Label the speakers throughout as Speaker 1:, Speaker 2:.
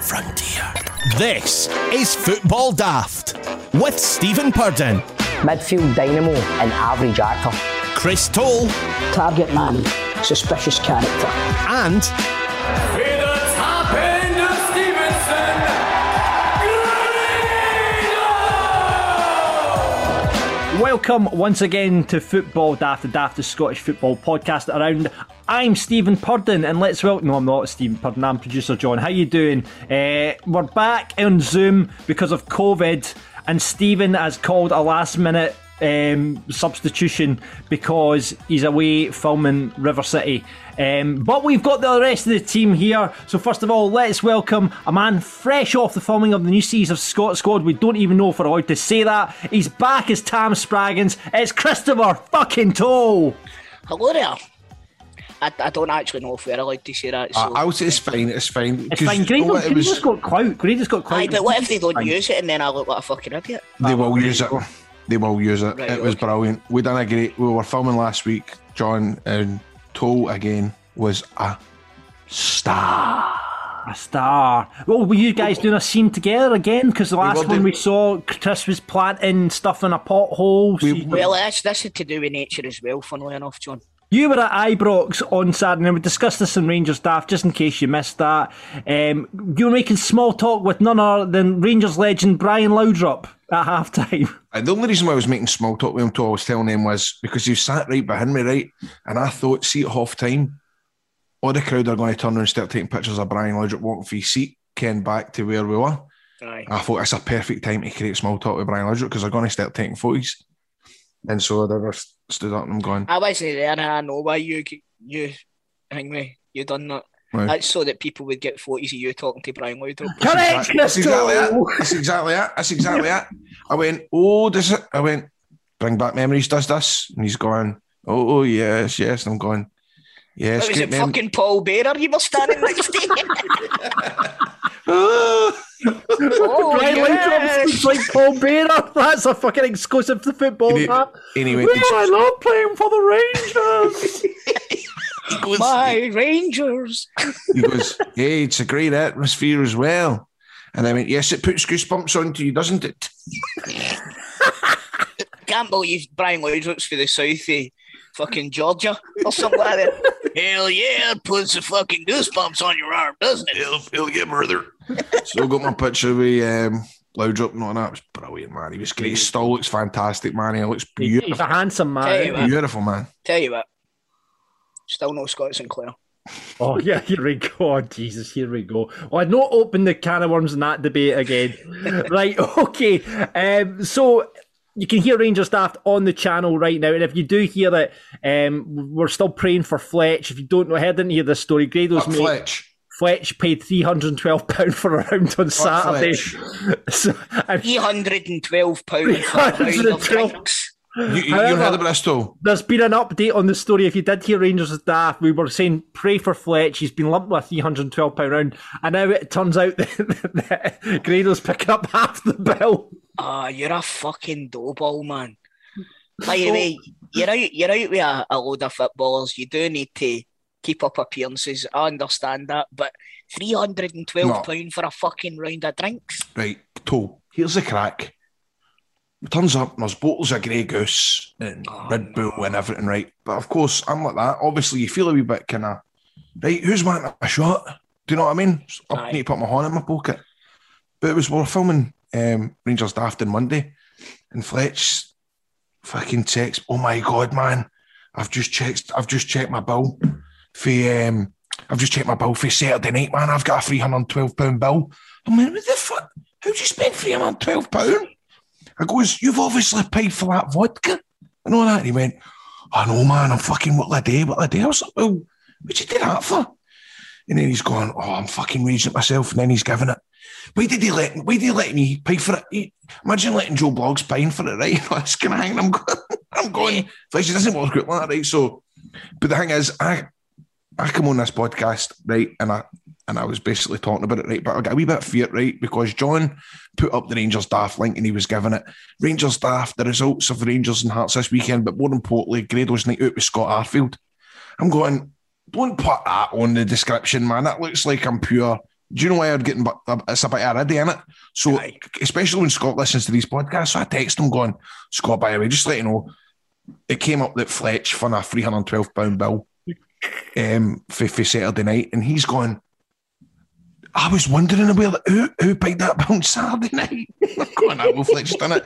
Speaker 1: frontier. This is Football Daft with Stephen Purden,
Speaker 2: midfield dynamo and average actor.
Speaker 1: Chris Toll,
Speaker 3: target man, suspicious character.
Speaker 1: and
Speaker 4: Welcome once again to Football Daft, the daftest Scottish football podcast around. I'm Stephen Purden, and let's welcome. No, I'm not Stephen Purden. I'm producer John. How you doing? Uh, we're back on Zoom because of COVID, and Stephen has called a last minute um, substitution because he's away filming River City. Um, but we've got the rest of the team here. So first of all, let's welcome a man fresh off the filming of the new season of Scot Squad. We don't even know if we're allowed to say that. He's back as Tam Spraggins. It's Christopher fucking Toll.
Speaker 5: Hello there. I, I don't actually know if we're allowed to say that. So.
Speaker 6: I, I would say it's fine. It's fine.
Speaker 4: It's
Speaker 6: 'cause
Speaker 4: fine.
Speaker 6: you know
Speaker 4: Grado's,
Speaker 6: what, it was-
Speaker 4: Grado's got clout. Grado's got clout.
Speaker 5: Aye, but what if they don't
Speaker 4: Fine.
Speaker 5: use it and then I look like a fucking idiot?
Speaker 6: They will use it. They will use it.
Speaker 5: Right,
Speaker 6: it was
Speaker 5: okay.
Speaker 6: brilliant. We done a great. We were filming last week. John and Toll again was a star.
Speaker 4: A star. Well, were you guys doing a scene together again? Because the last
Speaker 6: were
Speaker 4: one
Speaker 6: doing-
Speaker 4: we saw, Chris was planting stuff in a pothole.
Speaker 6: We-
Speaker 4: So-
Speaker 5: Well, that's, this is to do with nature as well, funnily enough, John.
Speaker 4: You were at Ibrox on Saturday, and we discussed this in Rangers Daft, just in case you missed that. Um, you were making small talk with none other than Rangers legend Brian Laudrup at half time.
Speaker 6: And the only reason why I was making small talk with him, Toll, I was telling him was because he sat right behind me, right, and I thought, see at half time, all the crowd are going to turn around and start taking pictures of Brian Laudrup walking for his seat, Ken back to where we were.
Speaker 5: Aye.
Speaker 6: I thought it's a perfect time to create small talk with Brian Laudrup because they're going to start taking photos. And so they were stood up and I'm going,
Speaker 5: I wasn't there and I know why you, you, hang me, you done that.
Speaker 6: Right.
Speaker 5: That's so that people would get photos of you talking to Brian Laudrup.
Speaker 4: Correct,
Speaker 6: That's exactly it. That's exactly it. That's exactly it. I went, oh, does it? I went, bring back memories, does this? And he's going, oh, oh yes, yes. And I'm going, yes,
Speaker 5: What was
Speaker 6: great
Speaker 5: it,
Speaker 6: mem-
Speaker 5: fucking Paul Bearer you were standing next to? Oh,
Speaker 4: Brian
Speaker 5: yes.
Speaker 4: Laudrup looks like Paul Bearer. That's a fucking exclusive to football.
Speaker 6: Any-
Speaker 4: that.
Speaker 6: anyway,
Speaker 4: Well, I love playing for the Rangers.
Speaker 6: he goes,
Speaker 5: My Rangers.
Speaker 6: he goes, hey, it's a great atmosphere as well. And I went, yes, it puts goosebumps onto you, doesn't it?
Speaker 5: Can't believe Brian Laudrup's for the south of fucking Georgia or something like that. Hell yeah, it puts the fucking goosebumps on your arm, doesn't it?
Speaker 6: He'll, he'll get murdered. so I got my picture with um, Laudrup and all that. It was brilliant, man. He was great. His Still looks fantastic, man. He looks beautiful.
Speaker 4: He's a
Speaker 6: beautiful.
Speaker 4: handsome
Speaker 5: Tell
Speaker 4: man.
Speaker 5: you what.
Speaker 6: Beautiful, man.
Speaker 5: Tell you what, still no Scott Sinclair.
Speaker 4: Oh yeah, here we go. Oh, Jesus, here we go. Well, I'd not open the can of worms in that debate again. right, okay. Um, so you can hear Rangers Daft on the channel right now, and if you do hear it, um, we're still praying for Fletch. If you don't know, I didn't hear this story. Grado's
Speaker 6: Fuck
Speaker 4: mate
Speaker 6: Fletch.
Speaker 4: Fletch paid three hundred and twelve pound for a round on Saturday.
Speaker 6: Fletch.
Speaker 4: So, I
Speaker 5: Three hundred and twelve pounds for a round of
Speaker 4: 312.
Speaker 5: drinks.
Speaker 6: You, you, you
Speaker 4: However-
Speaker 6: heard about this, though?
Speaker 4: There's been an update on the story. If you did hear Rangers Daft, we were saying pray for Fletch. He's been lumped with a £312 round. And now it turns out that, that Grado's picking up half the bill.
Speaker 5: Ah, you're a fucking doughball, man. By the way, you're out, you're out with a, a load of footballers. You do need to keep up appearances. I understand that, but three hundred and twelve pound for a fucking round of drinks.
Speaker 6: Right, toe. Here's the crack. Turns up, and there's bottles of Grey Goose and
Speaker 5: Oh,
Speaker 6: Red Bull and everything, right? But of course, I'm like that. Obviously, you feel a wee bit kind of, right, who's wanting a shot? Do you know what I mean? So I need to put my horn in my pocket. But it was, we were filming um, Rangers Daft on Monday, and Fletch fucking texts, oh my God, man, I've just checked, I've just checked my bill for, um, I've just checked my bill for Saturday night, man. I've got a £312 bill. I'm like, what the fuck? How'd you spend £312? I goes, you've obviously paid for that vodka and all that. And he went, I know, man, I'm fucking what a day, what a day. I was like, well, what'd you do that for? And then he's going, oh, I'm fucking raging at myself. And then he's giving it. Why did he let, why did he let me pay for it? He, imagine letting Joe Bloggs paying for it, right? That's kind of hanging. I'm going, I'm going, Fletcher doesn't work out like that, right? So, but the thing is, I, I come on this podcast, right, and I and I was basically talking about it, right, but I got a wee bit of fear, right, because John put up the Rangers Daft link and he was giving it Rangers Daft the results of the Rangers and Hearts this weekend, but more importantly, Grado's night out with Scott Arfield. I'm going, don't put that on the description, man. That looks like I'm pure do you know why I'm getting? It's a bit already, isn't it? So,
Speaker 5: Aye.
Speaker 6: especially when Scott listens to these podcasts, so I text him going, Scott, by the way, just let you know, it came up that Fletch for a three hundred twelve pound bill um, for, for Saturday night, and he's going. I was wondering where who who paid that bill on Saturday night. I'm going, I will Fletch done it.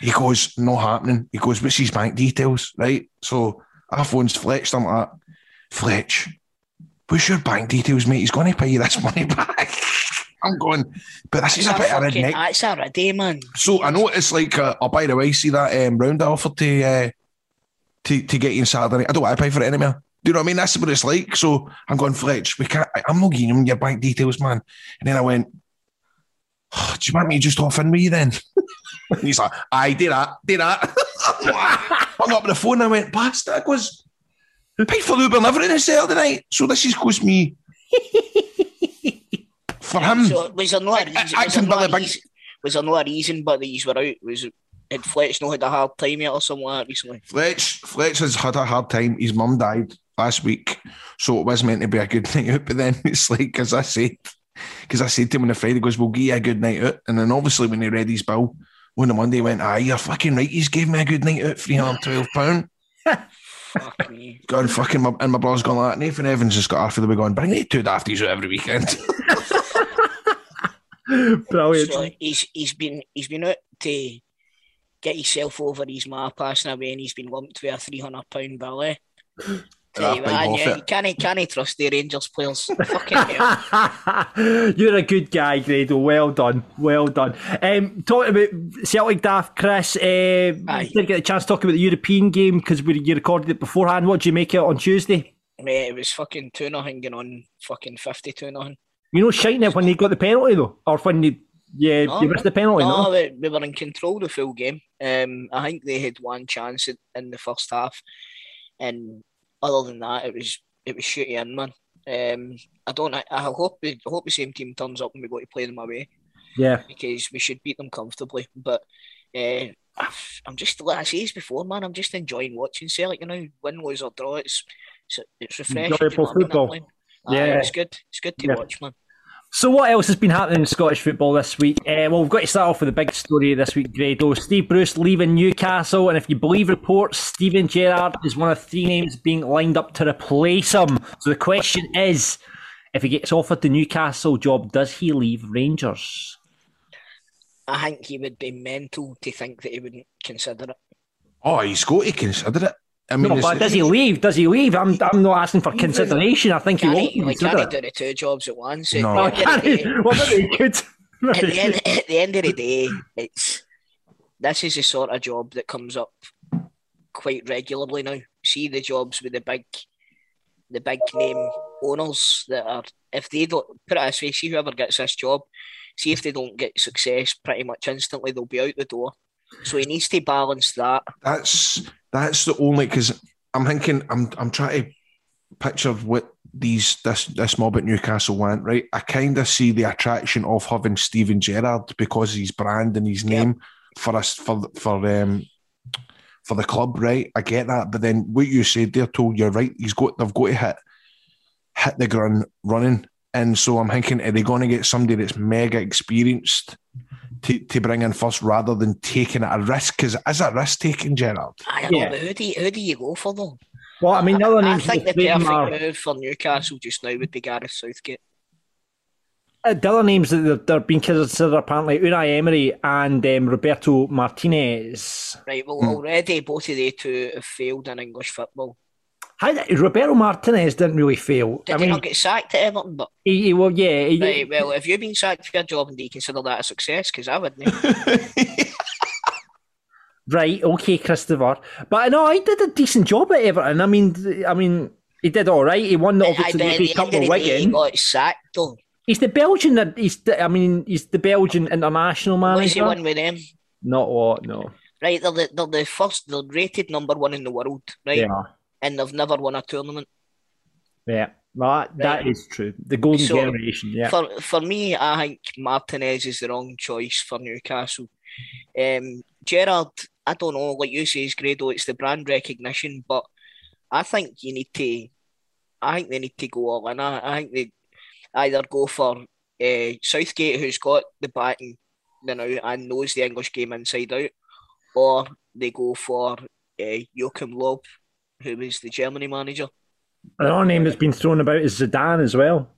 Speaker 6: He goes, no happening. He goes, what's his bank details? Right. So I phones Fletch. I'm like, Fletch, what's your bank details, mate? He's going to pay you this money back. I'm going, but this is a bit of a redneck.
Speaker 5: that's already, man.
Speaker 6: So I know it's like, uh, oh, by the way, see that um, round I offered to, uh, to to get you in Saturday night. I don't want to pay for it anymore. Do you know what I mean? That's what it's like. So I'm going, Fletch, we can't, I- I'm not giving him your bank details, man. And then I went, "Oh, do you want me to just off in with you then? and he's like, I did that, did that. Hung up on the phone. I went, bastard. I goes, pay for Uber and everything on Saturday night. So this is cost me for him.
Speaker 5: So was there no reason?
Speaker 6: I-
Speaker 5: Was there no reason, was there no reason but these were out? Was had Fletch not had a hard time yet or something like that recently?
Speaker 6: Fletch, Fletch has had a hard time. His mum died last week, so it was meant to be a good night out. But then it's like, as I said, because I said to him on the Friday, he goes, "We'll give you a good night out." And then obviously when he read his bill on the Monday, he went, "Ah, you're fucking right. He's gave me a good night out, three hundred twelve pound."
Speaker 5: Fuck me.
Speaker 6: Going fucking, my, and my brother's going like, Nathan Evans has got after the week going, bring the two dafties out every weekend.
Speaker 4: Brilliant.
Speaker 5: So he's he's been he's been out to get himself over his ma passing away, and he's been lumped with a three hundred pound bill. Eh? Tell you
Speaker 6: big
Speaker 5: what,
Speaker 6: off
Speaker 5: yeah, you can't can't trust the Rangers players. Fucking hell.
Speaker 4: You're a good guy, Grado. Well done. Well done. Um, talking about Celtic Daft, Chris, uh,
Speaker 5: Aye.
Speaker 4: did get a chance to talk about the European game because we you recorded it beforehand. What did you make it on Tuesday?
Speaker 5: Mate, it was fucking two nothing going on fucking fifty two nothing.
Speaker 4: You know, shining it when they got the penalty though, or when they yeah
Speaker 5: No,
Speaker 4: you missed the penalty.
Speaker 5: No,
Speaker 4: No,
Speaker 5: we, we were in control the full game. Um, I think they had one chance in, in the first half, and other than that, it was it was shooty in, man. Um, I don't. I, I hope the, I hope the same team turns up and we go to play them away
Speaker 4: yeah.
Speaker 5: because we should beat them comfortably. But uh, I'm just like I said before, man. I'm just enjoying watching Celtic. You know, win, lose or draw. It's it's, it's refreshing.
Speaker 4: Enjoyable
Speaker 5: you know what I mean,
Speaker 4: football.
Speaker 5: that line? Aye,
Speaker 4: Yeah.
Speaker 5: it's good. It's good to
Speaker 4: Yeah.
Speaker 5: watch, man.
Speaker 4: So what else has been happening in Scottish football this week? Uh, well, we've got to start off with the big story this week, Grado. Steve Bruce leaving Newcastle, and if you believe reports, Steven Gerrard is one of three names being lined up to replace him. So the question is, if he gets offered the Newcastle job, does he leave Rangers?
Speaker 5: I think he would be mental to think that he wouldn't consider it.
Speaker 6: oh, he's got to consider it. I mean,
Speaker 4: No, but does he leave? Does he leave? I'm, I'm not asking for consideration. I think he
Speaker 5: Can
Speaker 4: won't
Speaker 5: he, like, can he
Speaker 4: it.
Speaker 5: do the two jobs at once?
Speaker 6: No.
Speaker 5: At, the end
Speaker 4: can
Speaker 5: of the day-
Speaker 4: Well, maybe he could.
Speaker 5: at, the end, at the end of the day, it's this is the sort of job that comes up quite regularly now. See the jobs with the big, the big name owners that are if they don't put it this way, see whoever gets this job, see if they don't get success pretty much instantly, they'll be out the door. So he needs to balance that.
Speaker 6: that's that's the only because I'm thinking I'm I'm trying to picture what these this this mob at Newcastle want right. I kind of see the attraction of having Steven Gerrard because his brand and his name for us for for um for the club, right? I get that, but then what you said there, told you're right. He's got they've got to hit hit the ground running, and so I'm thinking, are they going to get somebody that's mega experienced? To, to bring in first rather than taking it a risk because is it risk taking Gerrard?
Speaker 5: I don't
Speaker 4: Yeah.
Speaker 5: know, who do you, who do you go for though?
Speaker 4: Well, I mean, the other
Speaker 5: I
Speaker 4: names
Speaker 5: think the
Speaker 4: that
Speaker 5: perfect
Speaker 4: are,
Speaker 5: move for Newcastle just now would be Gareth Southgate.
Speaker 4: uh, the other names that they're- they're being considered apparently Unai Emery and um, Roberto Martinez.
Speaker 5: Right, well,
Speaker 6: Hmm.
Speaker 5: already both of they two have failed in English football.
Speaker 4: How, Roberto Martinez didn't really fail.
Speaker 5: Did
Speaker 4: I
Speaker 5: he
Speaker 4: mean,
Speaker 5: not get sacked at Everton? But
Speaker 4: he, he- well, yeah, he,
Speaker 5: right, well, if you've been sacked for your job, and do you consider that a success? Because I wouldn't.
Speaker 4: right, okay, Christopher. But no, he did a decent job at Everton. I mean, I mean, he did all right. He won the obviously the
Speaker 5: at
Speaker 4: FA Cup with
Speaker 5: of day, he got sacked though.
Speaker 4: He's the Belgian. that He's the, I mean, he's the Belgian international
Speaker 5: What has he
Speaker 4: manager.
Speaker 5: won with them?
Speaker 4: Not what? No.
Speaker 5: Right, they're the, they're the first, they're rated number one in the world, right?
Speaker 4: Yeah.
Speaker 5: And they've never won a tournament.
Speaker 4: Yeah. Well, that, that
Speaker 5: Right.
Speaker 4: is true. The golden
Speaker 5: So,
Speaker 4: generation. Yeah.
Speaker 5: For for me, I think Martinez is the wrong choice for Newcastle. Um, Gerrard, I don't know, like you say, is Grado, it's the brand recognition, but I think you need to, I think they need to go all in. I, I think they either go for uh, Southgate, who's got the batting you know and knows the English game inside out, or they go for uh, Joachim Löw, who was the Germany manager.
Speaker 4: Another name that's been thrown about is Zidane as well.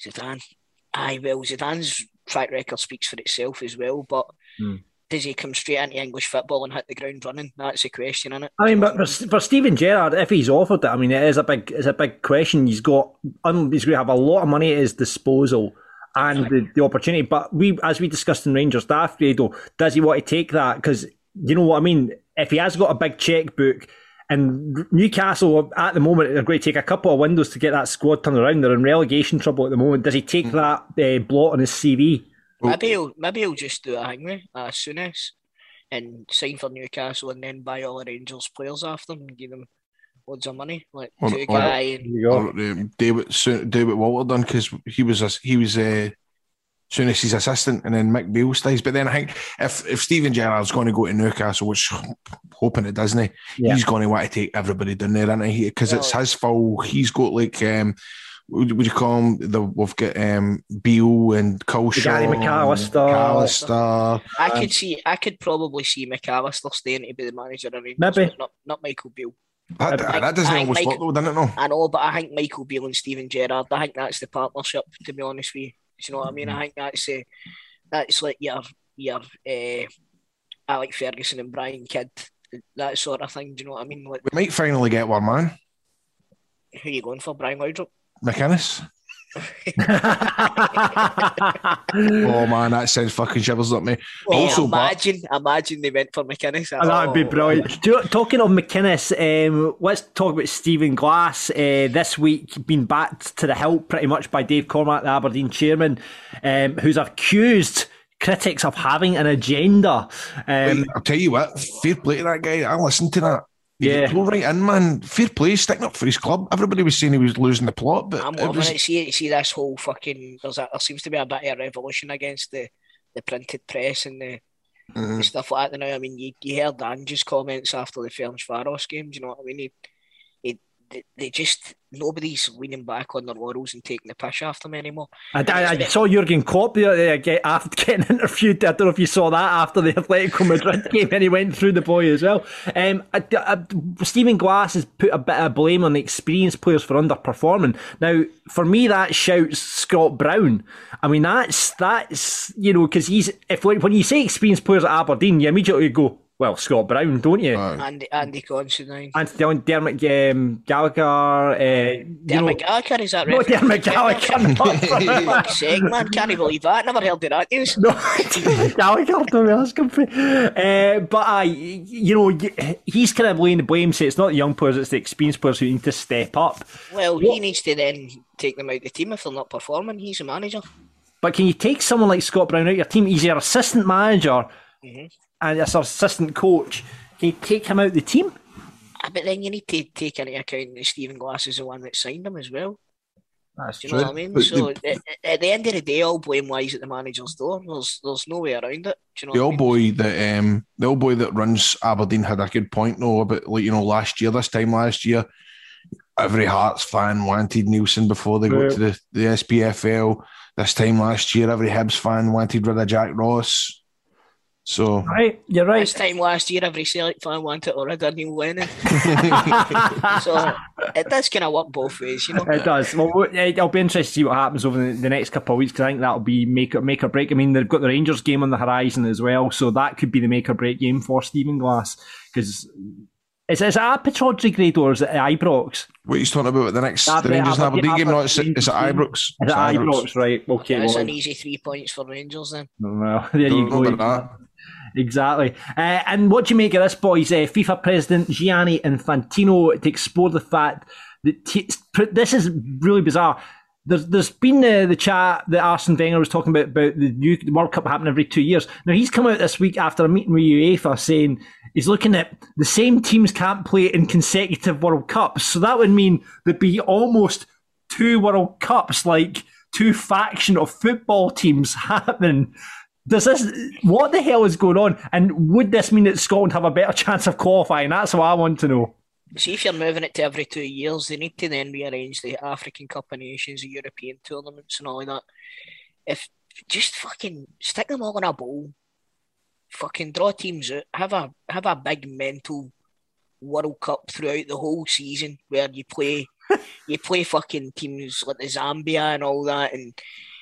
Speaker 5: Zidane, aye, well, Zidane's track record speaks for itself as well, but.
Speaker 4: Hmm.
Speaker 5: Does he come straight into English football and hit the ground running? That's the question, isn't it?
Speaker 4: I mean, but for, for Steven Gerrard, if he's offered it, I mean, it is a big, it's a big question. He's got, he's going to have a lot of money at his disposal and the, the opportunity. But we, as we discussed in Rangers Daft though, does he want to take that? Because you know what I mean. If he has got a big checkbook, and Newcastle at the moment are going to take a couple of windows to get that squad turned around. They're in relegation trouble at the moment. Does he take that uh, blot on his CV?
Speaker 5: Maybe he'll maybe he'll just do a thing with uh, Souness and sign for Newcastle and then buy all the Rangers players after them and give them loads of money, like
Speaker 6: Or-
Speaker 5: two
Speaker 6: or-
Speaker 5: guy and
Speaker 6: Or, um, David Su- David Walter done because he was a, he was uh, Souness's assistant, and then Mick Beale stays. But then I think if if Steven Gerrard's going to go to Newcastle, which hoping it doesn't, he?
Speaker 4: Yeah.
Speaker 6: he's going to want to take everybody down there, isn't he? Because it's his fault. He's got like um, what would you call him? The we've got um Beale and Culshaw,
Speaker 4: Gary McAllister.
Speaker 6: McAllister.
Speaker 5: I could see I could probably see McAllister staying to be the manager of Rangers,
Speaker 4: Maybe.
Speaker 5: but not not Michael Beale.
Speaker 6: That,
Speaker 5: I-
Speaker 6: that doesn't
Speaker 5: I-
Speaker 6: almost
Speaker 5: Mike-
Speaker 6: work though, doesn't it? No.
Speaker 5: I know, but I think Michael Beale and Steven Gerrard, I think that's the partnership. To be honest with you, Do you know what I mean? I think that's uh, that's like your your uh, Alec Ferguson and Brian Kidd, that sort of thing. Do you know what I mean? Like,
Speaker 6: We might finally get one man,
Speaker 5: who are you going for, Brian Laudrup?
Speaker 6: McInnes. Oh man, that sounds fucking shivers up me. Also, but-
Speaker 5: imagine, imagine they went for McInnes.
Speaker 4: Oh, that'd be
Speaker 5: Oh,
Speaker 4: brilliant. Do you know, talking of McInnes, um, let's talk about Stephen Glass. Uh, this week, being backed to the hilt pretty much by Dave Cormack, the Aberdeen chairman, um, who's accused critics of having an agenda. Um,
Speaker 6: Wait, I'll tell you what, fair play to that guy. I listened to that.
Speaker 4: Yeah.
Speaker 6: Go right in, man. Fair play, sticking up for his club. Everybody was saying he was losing the plot, but
Speaker 5: I'm loving
Speaker 6: was,
Speaker 5: it. See, see this whole fucking. There's a, there seems to be a bit of a revolution against the, the printed press and the,
Speaker 6: Mhm.
Speaker 5: the stuff like that. Now, I mean, you, you heard Ange's comments after the Ferencváros game. Do you know what I mean? He, they, they just nobody's leaning back on their laurels and taking the piss after them anymore.
Speaker 4: I, I, I saw Jurgen Klopp get, after getting interviewed. I don't know if you saw that after the Atletico Madrid game, and he went through the boy as well. Um, I, I, Stephen Glass has put a bit of blame on the experienced players for underperforming. Now, for me, that shouts Scott Brown. I mean, that's that's you know because he's if when you say experienced players at Aberdeen, you immediately go well Scott Brown, don't you?
Speaker 6: Aye.
Speaker 5: Andy, Andy Considine.
Speaker 4: Anthony Dermot um, Gallagher, uh, you know,
Speaker 5: Dermot Gallagher, is that
Speaker 4: no
Speaker 5: right?
Speaker 4: Dermot Gallagher,
Speaker 5: For fuck's sake, man, can't you believe that? Never heard of that news.
Speaker 4: No, Gallagher, don't ask him. Uh, but I, you know, he's kind of laying the blame. Say it's not the young players; it's the experienced players who need to step up.
Speaker 5: Well, he needs to then take them out of the team if they're not performing. He's a manager.
Speaker 4: But can you take someone like Scott Brown out of your team? He's your assistant manager
Speaker 5: Mhm.
Speaker 4: And as assistant coach. Can you take him out the team?
Speaker 5: Ah, But then you need to take into account that Stephen Glass is the one that signed him as well.
Speaker 4: That's
Speaker 5: Do you know what I mean?
Speaker 6: But
Speaker 5: So
Speaker 6: the-
Speaker 5: at, at the end of the day, all blame lies at the manager's door. There's there's no way around it. Do you know
Speaker 6: the
Speaker 5: what I
Speaker 6: old
Speaker 5: mean?
Speaker 6: boy that um the old boy that runs Aberdeen had a good point though about like you know last year this time last year every Hearts fan wanted Neilson before they
Speaker 4: Yeah.
Speaker 6: go to the, the SPFL this time last year every Hibs fan wanted rid of Jack Ross so
Speaker 4: Right, you're right.
Speaker 5: This time last year, every Celtic fan wanted to rid of Neil Lennon. so it does kind of work both ways, you know.
Speaker 4: It does. Well, w- eh, I'll be interested to see what happens over the, the next couple of weeks because I think that'll be make or make or break. I mean, they've got the Rangers game on the horizon as well, so that could be the make or break game for Stephen Glass. Because is, is it at Pittodrie Grade or is it at Ibrox?
Speaker 6: what he's talking about the next
Speaker 4: Ab-
Speaker 6: the Rangers and
Speaker 4: Aberdeen-
Speaker 6: Aberdeen game no it's,
Speaker 4: Aberdeen
Speaker 6: it's at. Ibrox
Speaker 4: Is
Speaker 6: It's
Speaker 4: it
Speaker 6: at
Speaker 4: at Ibrox? Right. Okay.
Speaker 5: That's
Speaker 4: well,
Speaker 5: an easy three points for Rangers then.
Speaker 4: well, there
Speaker 6: Don't
Speaker 4: you
Speaker 6: know
Speaker 4: go. Exactly. Uh, and what do you make of this, boys? Uh, FIFA president Gianni Infantino to explore the fact that t- this is really bizarre. There's, there's been the, the chat that Arsene Wenger was talking about about the new World Cup happening every two years. Now he's come out this week after a meeting with UEFA saying he's looking at the same teams can't play in consecutive World Cups. So that would mean there'd be almost two World Cups, like two faction of football teams happening. Does this? What the hell is going on? And would this mean that Scotland have a better chance of qualifying? That's what I want to know.
Speaker 5: See if you're moving it to every two years, they need to then rearrange the African Cup of Nations, the European tournaments, and all of that. If just fucking stick them all in a bowl, fucking draw teams out, have a have a big mental World Cup throughout the whole season where you play you play fucking teams like the Zambia and all that, and,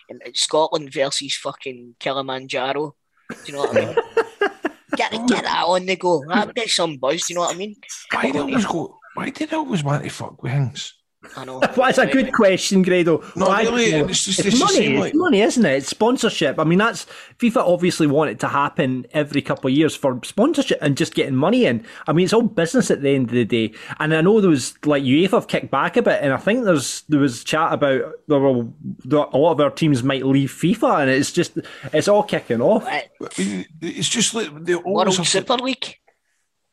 Speaker 5: and Scotland versus fucking Kilimanjaro. Do you know what I mean? get get that on the go. That'd get some buzz. Do you know what I mean?
Speaker 6: Why did they always go? Why did they always want to fuck with things?
Speaker 5: I know.
Speaker 4: That's a good question, Grado.
Speaker 6: No,
Speaker 4: Why-
Speaker 6: really,
Speaker 4: you know,
Speaker 6: it's just-
Speaker 4: it's
Speaker 6: it's
Speaker 4: money,
Speaker 6: seem
Speaker 4: it's money, isn't it? It's sponsorship. I mean, that's FIFA obviously want it to happen every couple of years for sponsorship and just getting money in. I mean, it's all business at the end of the day. And I know there was like UEFA have kicked back a bit, and I think there's there was chat about there were, there, a lot of our teams might leave FIFA, and it's just it's all kicking off.
Speaker 5: Uh,
Speaker 6: It's just like they
Speaker 5: World
Speaker 6: always have to-
Speaker 5: Super League.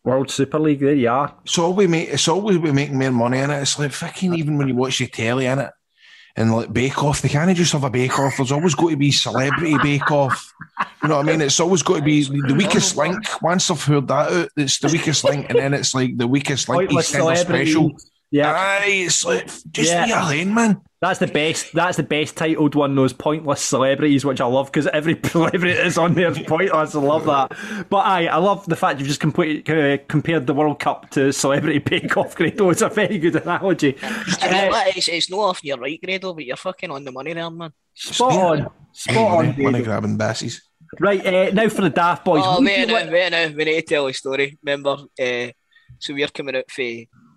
Speaker 4: World Super League, there you are.
Speaker 6: It's always make it's always we making more money in it. It's like fucking even when you watch the telly in it and like Bake Off, they can't just have a Bake Off. There's always got to be celebrity Bake Off. You know what I mean? It's always got to be the weakest link. Once I've heard that out, it's the weakest link, and then it's like the weakest link is special.
Speaker 4: Yeah.
Speaker 6: Aye, it's like just
Speaker 4: Yeah.
Speaker 6: leave it alone, man.
Speaker 4: That's the best. That's the best titled one. Those pointless celebrities, which I love because every celebrity that's on there is pointless. I love that. But I, I love the fact you've just complete, uh, compared the World Cup to Celebrity Bake Off. Grado, it's a very good analogy.
Speaker 5: Do you
Speaker 4: Uh.
Speaker 5: It's, it's no off your right, Grado, but you're fucking on the money there, man.
Speaker 4: spot on, spot on.
Speaker 6: money, money grabbing bassies.
Speaker 4: Right uh, now for the Daft Boys.
Speaker 5: Oh,
Speaker 4: Would
Speaker 5: wait
Speaker 4: you
Speaker 5: a wait a. We need to tell a story. Remember, uh, so we're coming out for,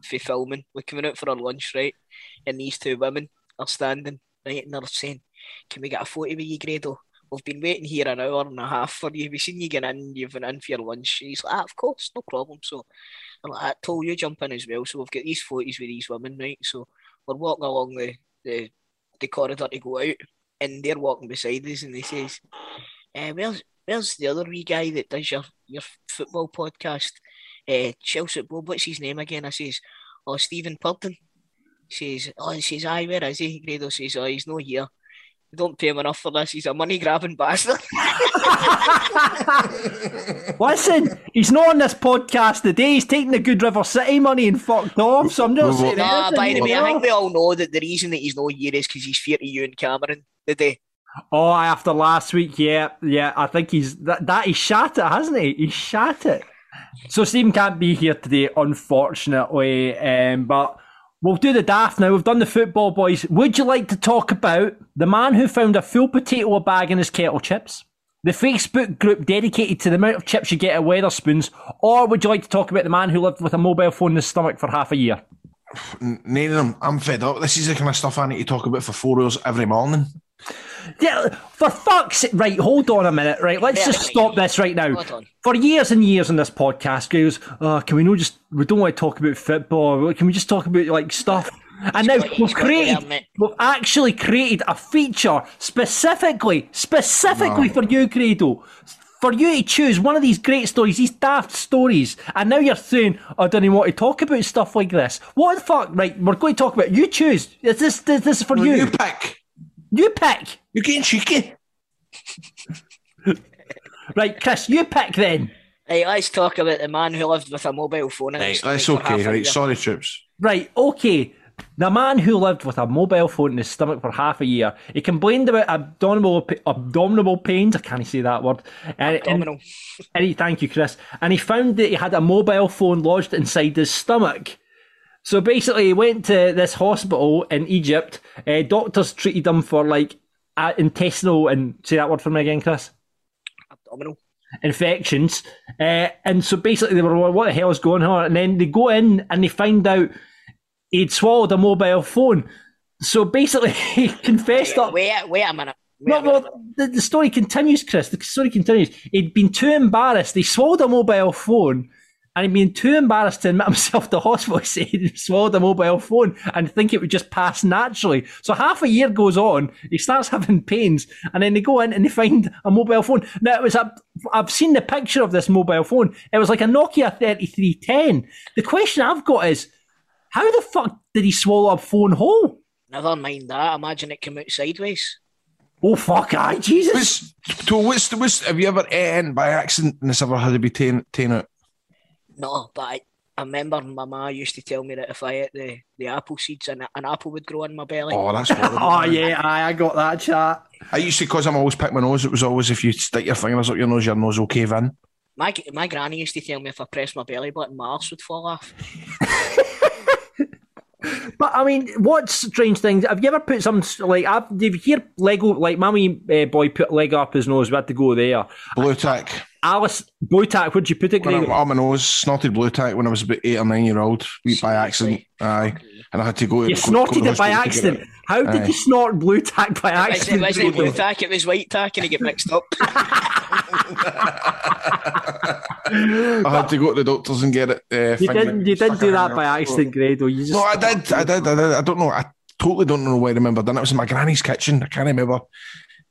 Speaker 5: for filming. We're coming out for our lunch, right? And these two women are standing, right? And they're saying, Can we get a photo with you, Grado? We've been waiting here an hour and a half for you. We've seen you get in, you've been in for your lunch. He's like, ah, Of course, no problem. So I'm like, I told you jump in as well. So we've got these photos with these women, right? So we're walking along the, the, the corridor to go out, and they're walking beside us, and they says, uh, where's where's the other wee guy that does your, your football podcast? Uh, Chelsea Bob, what's his name again? I says, oh, Stephen Purden. He says, oh, he says, aye, where is he? Grado says, oh, he's not here. We don't pay him enough for this. He's a money grabbing bastard.
Speaker 4: Listen, he's not on this podcast today. He's taking the Good River City money and fucked off. So I'm just
Speaker 6: Well,
Speaker 4: saying
Speaker 5: nah, by the way, I think we all know that the reason that he's not here is because he's fear to you and Cameron today.
Speaker 4: Oh, after last week, yeah, yeah. I think he's that. that he shat it, hasn't he? He shat it. So Stephen can't be here today, unfortunately. Um, but we'll do the daft now. We've done the football boys. Would you like to talk about the man who found a full potato bag in his kettle chips? The Facebook group dedicated to the amount of chips you get at Wetherspoons, or would you like to talk about the man who lived with a mobile phone in his stomach for half a year?
Speaker 6: None of them. I'm fed up. This is the kind of stuff I need to talk about for four hours every morning.
Speaker 4: Yeah, for fuck's sake. Right, hold on a minute. Right, let's
Speaker 5: Yeah,
Speaker 4: just stop this right now.
Speaker 5: Hold on.
Speaker 4: For years and years on this podcast, goes, oh, uh, can we not just, we don't want to talk about football. Can we just talk about like stuff? And now
Speaker 5: got-
Speaker 4: we've created,
Speaker 5: um,
Speaker 4: we've actually created a feature specifically, specifically for you, Grado. For you to choose one of these great stories, these daft stories, and now you're saying, "Oh, I don't even want to talk about stuff like this. What the fuck? Right, we're going to talk about. You choose. Is this this, this is for
Speaker 6: No,
Speaker 4: you?
Speaker 6: you pick.
Speaker 4: You pick.
Speaker 6: You're getting cheeky.
Speaker 4: Right, Chris, you pick then.
Speaker 5: Hey, let's talk about the man who lived with a mobile phone. in
Speaker 6: Right, that's okay. Right,
Speaker 5: year.
Speaker 6: sorry, troops.
Speaker 4: Right, okay. The man who lived with a mobile phone in his stomach for half a year. He complained about abdominal abdominal pains. I can't say that word. And, and,
Speaker 5: Abdominal.
Speaker 4: and he, thank you, Chris. And he found that he had a mobile phone lodged inside his stomach. So basically, he went to this hospital in Egypt. Uh, doctors treated him for like uh, intestinal and say that word for me again, Chris
Speaker 5: Abdominal.
Speaker 4: infections. Uh, and so basically, they were like, what the hell is going on? And then they go in and they find out he'd swallowed a mobile phone. So basically, he confessed up.
Speaker 5: Wait, wait a minute. Wait
Speaker 4: No,
Speaker 5: a minute.
Speaker 4: well, the, the story continues, Chris. The story continues. He'd been too embarrassed. He swallowed a mobile phone and he'd been too embarrassed to admit himself to hospital. He said he swallowed a mobile phone and think it would just pass naturally. So half a year goes on, he starts having pains, and then they go in and they find a mobile phone. Now, it was a, I've seen the picture of this mobile phone. It was like a Nokia 3310. The question I've got is, how the fuck did he swallow a phone whole?
Speaker 5: Never mind that. Imagine it came out sideways.
Speaker 4: Oh, fuck, I Jesus.
Speaker 6: What's, to what's the what's, have you ever eaten by accident and it's ever had to be taken taken out?
Speaker 5: No, but I, I remember my ma used to tell me that if I ate the, the apple seeds, an, an apple would grow in my belly.
Speaker 6: Oh, that's horrible.
Speaker 4: Oh yeah, aye, I got that chat.
Speaker 6: I used to, because I'm always pick my nose, it was always if you stick your fingers up your nose, your nose will cave in.
Speaker 5: My my granny used to tell me if I pressed my belly button, my arse would fall off.
Speaker 4: But I mean, what strange things have you ever put some like? I've, did you hear Lego? Like, my wee uh, boy put Lego up his nose. We had to go there.
Speaker 6: Blue tack.
Speaker 4: Alice, blue tack. Where'd you put it,
Speaker 6: When
Speaker 4: Greg?
Speaker 6: I'm on my nose, snorted blue tack when I was about eight or nine year old, by accident. Aye. And I had to go.
Speaker 4: You
Speaker 6: go- go
Speaker 4: snorted
Speaker 6: to
Speaker 4: it by
Speaker 6: hospital to get
Speaker 4: accident. How did
Speaker 6: Aye.
Speaker 4: you snort blue tack by
Speaker 5: It was, it
Speaker 4: accident?
Speaker 5: wasn't blue tack, it was white tack, and it get mixed up.
Speaker 6: I had to go to the doctors and get it. Uh,
Speaker 4: You didn't. You didn't do that by accident, Grado. You just
Speaker 6: No, I did. I did. I did. I don't know. I totally don't know why I remember. Then it was in my granny's kitchen. I can't remember.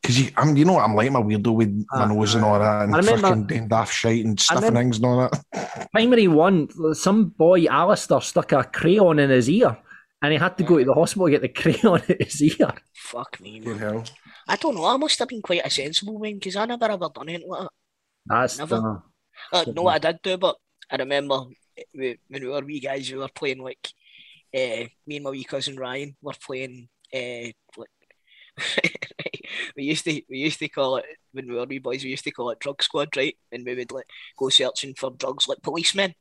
Speaker 6: Because you, I'm, you know what I'm like, my weirdo with my
Speaker 4: Ah,
Speaker 6: nose and all that, and
Speaker 4: I remember-
Speaker 6: fucking doing daft shite and sniffing things and all that.
Speaker 4: primary one. Some boy Alistair stuck a crayon in his ear, and he had to go to the hospital to get the crayon in his ear.
Speaker 5: Fuck me,
Speaker 6: Good
Speaker 5: man.
Speaker 6: hell.
Speaker 5: I don't know. I must have been quite a sensible man because I never ever done anything like that.
Speaker 4: That's
Speaker 5: Never.
Speaker 4: uh,
Speaker 5: Uh, no, I did do, but I remember we, when we were wee guys, we were playing like uh, me and my wee cousin Ryan were playing. Uh, like, we used to we used to call it when we were wee boys. We used to call it drug squad, right? And we would like go searching for drugs like policemen,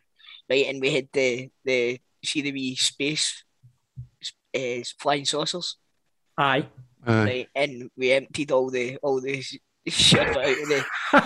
Speaker 5: right? And we had the the see the wee space uh, flying saucers,
Speaker 4: aye.
Speaker 6: Aye.
Speaker 5: right? And we emptied all the all the sherbet out of the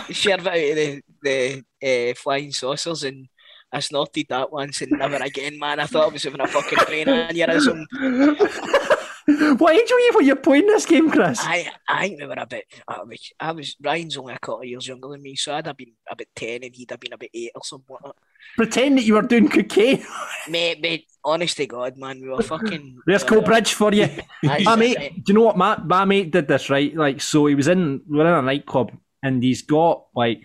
Speaker 5: sherbet out of the the uh, flying saucers, and I snorted that once and never again, man. I thought I was having a fucking brain aneurysm.
Speaker 4: what age were you when you're playing this game, Chris?
Speaker 5: I I think we were a bit. I was, I was Ryan's only a couple of years younger than me, so I'd have been about ten and he'd have been about eight or something like.
Speaker 4: Pretend that you were doing cocaine.
Speaker 5: Mate, mate, honest to God, man, we were fucking.
Speaker 4: There's
Speaker 5: we were-
Speaker 4: Coatbridge for you. My mate,
Speaker 5: aye.
Speaker 4: do you know what? My, my mate did this, right? Like, so he was in, we we're in a nightclub and he's got, like,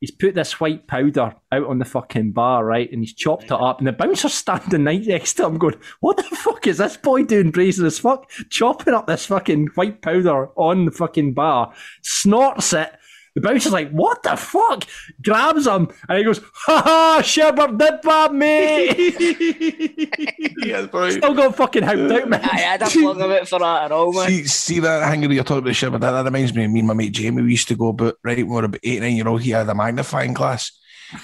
Speaker 4: he's put this white powder out on the fucking bar, right? And he's chopped it up and the bouncer's standing right next to him going, what the fuck is this boy doing brazen as fuck? Chopping up this fucking white powder on the fucking bar, snorts it. The bouncer's like, what the fuck? Grabs him and he goes, ha ha, Shepard did that, mate.
Speaker 6: Yeah, bro.
Speaker 4: Still got fucking hound out, man.
Speaker 5: I had a flung of it for that at all, man.
Speaker 6: See, see that hangover you're talking about the shit, that, that reminds me of me and my mate Jamie. We used to go about right when we were about eight, nine year old. He had a magnifying glass,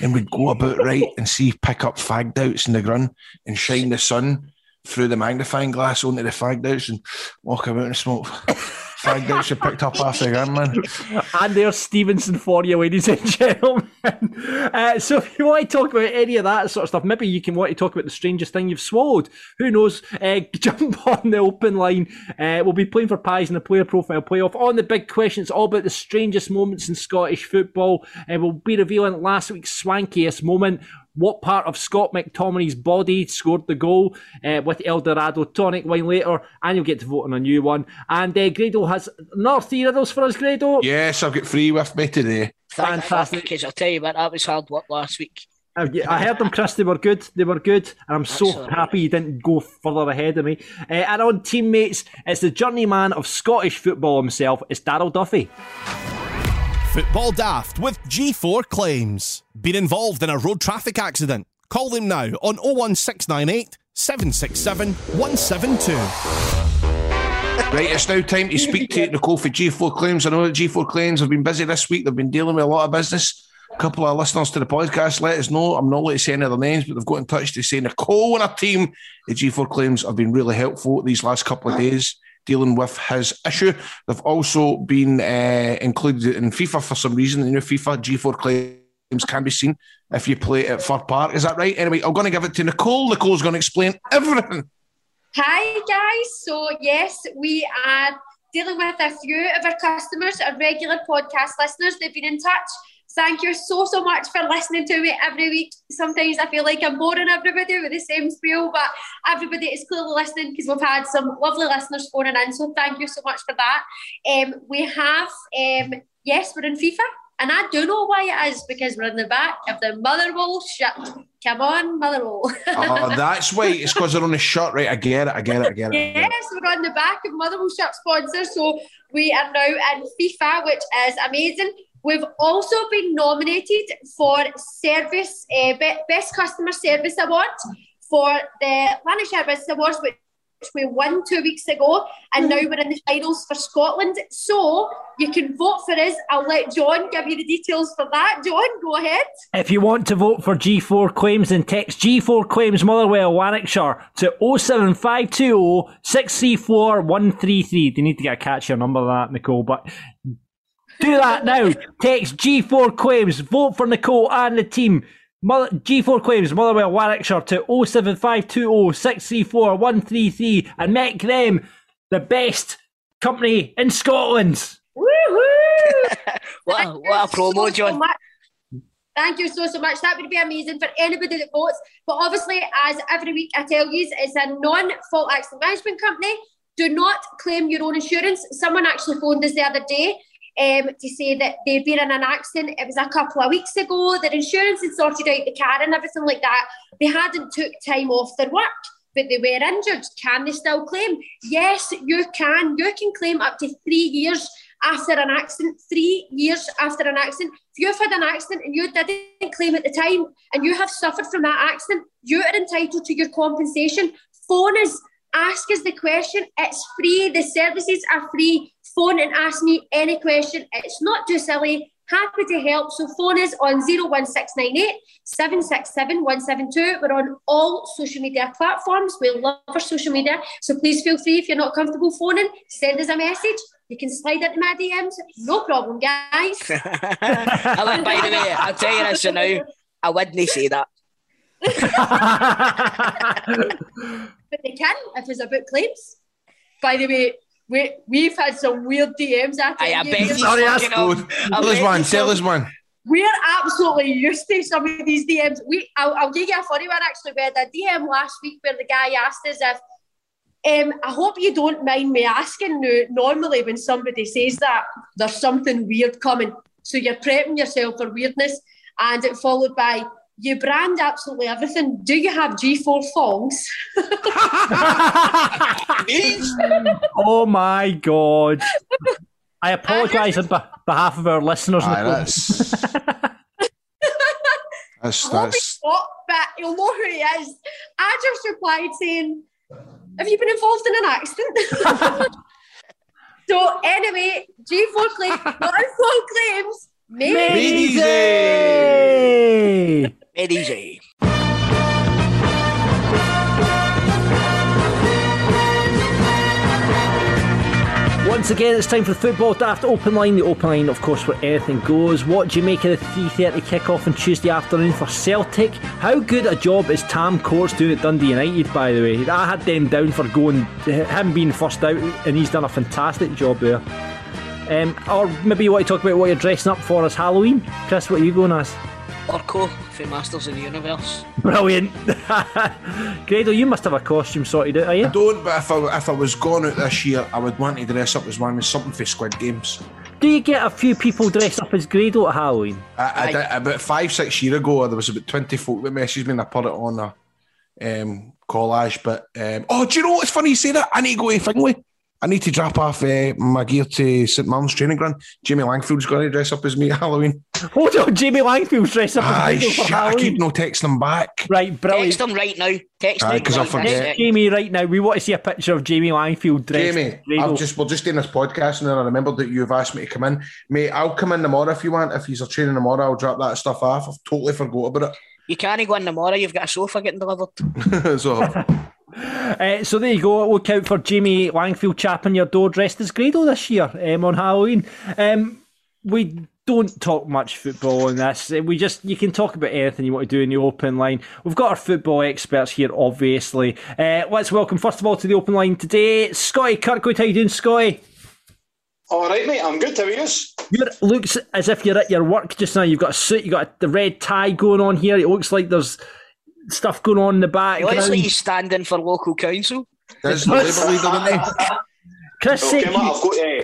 Speaker 6: and we'd go about right and see pick up fag outs in the grun and shine the sun through the magnifying glass onto the fag outs and walk about and smoke fag outs you picked up after gun.
Speaker 4: And there's Stevenston for you, ladies and gentlemen. Uh, so if you want to talk about any of that sort of stuff, maybe you can want to talk about the strangest thing you've swallowed. Who knows? Uh, jump on the open line. Uh, we'll be playing for pies in the player profile playoff. On the big question, it's all about the strangest moments in Scottish football. And we'll be revealing last week's swankiest moment. What part of Scott McTominay's body scored the goal uh, with Eldorado tonic wine later, and you'll get to vote on a new one. And uh, Grado has another three riddles for us, Grado.
Speaker 6: Yes, I've got three with me today.
Speaker 4: Fantastic.
Speaker 5: Because I'll tell you what, that was hard work last week.
Speaker 4: I heard them, Chris. They were good. They were good, and I'm so happy you didn't go further ahead of me. Uh, and on teammates, it's the journeyman of Scottish football himself. It's Daryl Duffy.
Speaker 1: Football Daft with G4 Claims. Been involved in a road traffic accident? Call them now on 01698 767 172.
Speaker 6: Right, it's now time to speak to Nicole for G4 Claims. I know that G4 Claims have been busy this week. They've been dealing with a lot of business. A couple of listeners to the podcast let us know. I'm not allowed to say any of their names, but they've got in touch to say Nicole and her team at G4 Claims have been really helpful these last couple of days dealing with his issue. They've also been uh, included in FIFA for some reason. The new FIFA G4 Claims can be seen if you play at Fir Park. Is that right? Anyway, I'm going to give it to Nicole. Nicole's going to explain everything.
Speaker 7: Hi guys, so yes, we are dealing with a few of our customers, our regular podcast listeners. They've been in touch. Thank you so so much for listening to me every week. Sometimes I feel like I'm boring everybody with the same spiel, but everybody is clearly listening because we've had some lovely listeners phoning in. So thank you so much for that. Um, we have um, yes, we're in FIFA, and I do know why it is because we're in the back of the Motherwell shut. Come on, Motherwell.
Speaker 6: Oh, that's why. It's because they're on the shirt, right? I get it. I get it. I get it. I get it.
Speaker 7: Yes, we're on the back of Motherwell Shop sponsor, so we are now in FIFA, which is amazing. We've also been nominated for Service uh, Best Customer Service Award for the Lanarkshire Business Awards, which we won two weeks ago, and now we're in the finals for Scotland. So you can vote for us. I'll let John give you the details for that. John, go ahead.
Speaker 4: If you want to vote for G4 Claims, then text G4 Claims Motherwell Lanarkshire to 07520 634 133. Do you need to get a catchier number of that, Nicole? But do that now. Text G4 Claims. Vote for Nicole and the team. G4 claims Motherwell Lanarkshire to 07520 634 133 and make them the best company in Scotland.
Speaker 7: Woohoo!
Speaker 5: what, a, what a promo,
Speaker 7: so,
Speaker 5: John.
Speaker 7: So Thank you so, so much. That would be amazing for anybody that votes. But obviously, as every week I tell you, it's a non fault accident management company. Do not claim your own insurance. Someone actually phoned us the other day um, to say that they'd been in an accident. It was a couple of weeks ago. Their insurance had sorted out the car and everything like that. They hadn't took time off their work, but they were injured. Can they still claim? Yes, you can. You can claim up to three years after an accident. Three years after an accident. If you've had an accident and you didn't claim at the time and you have suffered from that accident, you are entitled to your compensation. Phone us ask us the question. It's free. The services are free phone and ask me any question. It's not too silly. Happy to help. So phone is on 01698 767 172. We're on all social media platforms. We love our social media. So please feel free if you're not comfortable phoning, send us a message. You can slide into my DMs. No problem, guys.
Speaker 5: Oh, I like, by the way, I'll tell you this now. I wouldn't say that.
Speaker 7: but they can if it's about claims. By the way, we we've had some weird DMs at
Speaker 5: I, I bet
Speaker 6: you. Sorry, that's good. Tell us one. Tell us one.
Speaker 7: We're absolutely used to some of these DMs. We, I'll, I'll give you a funny one actually. We had a DM last week where the guy asked us if, um, I hope you don't mind me asking. Normally, when somebody says that, there's something weird coming. So you're prepping yourself for weirdness, and it followed by, you brand absolutely everything. Do you have G4 thongs?
Speaker 4: oh my god. I apologise on behalf of our listeners.
Speaker 6: Aye, that's, that's, that's...
Speaker 7: Not, but you'll know who he is. I just replied saying, Have you been involved in an accident? so, anyway, G4 claims, not full claims.
Speaker 4: Made, Made easy.
Speaker 5: easy. Made easy.
Speaker 4: Once again, it's time for the Football Daft Open Line. The Open Line, of course, where anything goes. What do you make of the 3.30 kick-off on Tuesday afternoon for Celtic? How good a job is Tam Courts doing at Dundee United, by the way? I had them down for going, him being first out, and he's done a fantastic job there. Um, or maybe you want to talk about what you're dressing up for as Halloween. Chris, what are you going as?
Speaker 5: Orko for Masters of the Universe.
Speaker 4: Brilliant. Grado, you must have a costume sorted out, are you?
Speaker 6: I don't, but if I, if I was going out this year, I would want to dress up as one with something for Squid Games.
Speaker 4: Do you get a few people dressed up as Grado at Halloween?
Speaker 6: I, I did, about five, six years ago, there was about 20 folk that messaged me and I put it on a um, collage. But, um, oh, do you know what's funny you say that? I need to go to Fingway. I need to drop off uh, my gear to St Martin's training ground. Jamie Langfield's going to dress up as me at Halloween.
Speaker 4: Hold on, Jamie Langfield's dressed up
Speaker 6: Aye,
Speaker 4: as me
Speaker 6: shit, I keep no texting him back.
Speaker 4: Right, brilliant.
Speaker 5: Text him right now. Text
Speaker 6: Aye,
Speaker 5: him
Speaker 6: because I
Speaker 5: right
Speaker 6: forget.
Speaker 5: now.
Speaker 4: Jamie, right now, we want to see a picture of Jamie Langfield dressed
Speaker 6: Jamie,
Speaker 4: as
Speaker 6: I've just we're just doing this podcast and then I remembered that you've asked me to come in. Mate, I'll come in tomorrow if you want. If he's a training tomorrow, I'll drop that stuff off. I've totally forgot about it.
Speaker 5: You can't go in tomorrow, you've got a sofa getting delivered.
Speaker 6: so
Speaker 4: Uh, so there you go. Look out for Jamie Langfield chapping your door dressed as Grado this year um, on Halloween. Um, we don't talk much football in this. Uh, We just you can talk about anything you want to do in the open line. We've got our football experts here, obviously. Uh, let's welcome first of all to the open line today, Scotty Kirkwood. How you doing, Scotty?
Speaker 8: All right, mate. I'm good. How are you?
Speaker 4: You looks as if you're at your work just now. You've got a suit, you've got the red tie going on here. It looks like there's stuff going on in the back.
Speaker 5: It looks like he's standing for local council.
Speaker 6: there's the Labour leader, isn't he?
Speaker 4: Chris
Speaker 8: Okay,
Speaker 4: said
Speaker 8: mate. I've got uh,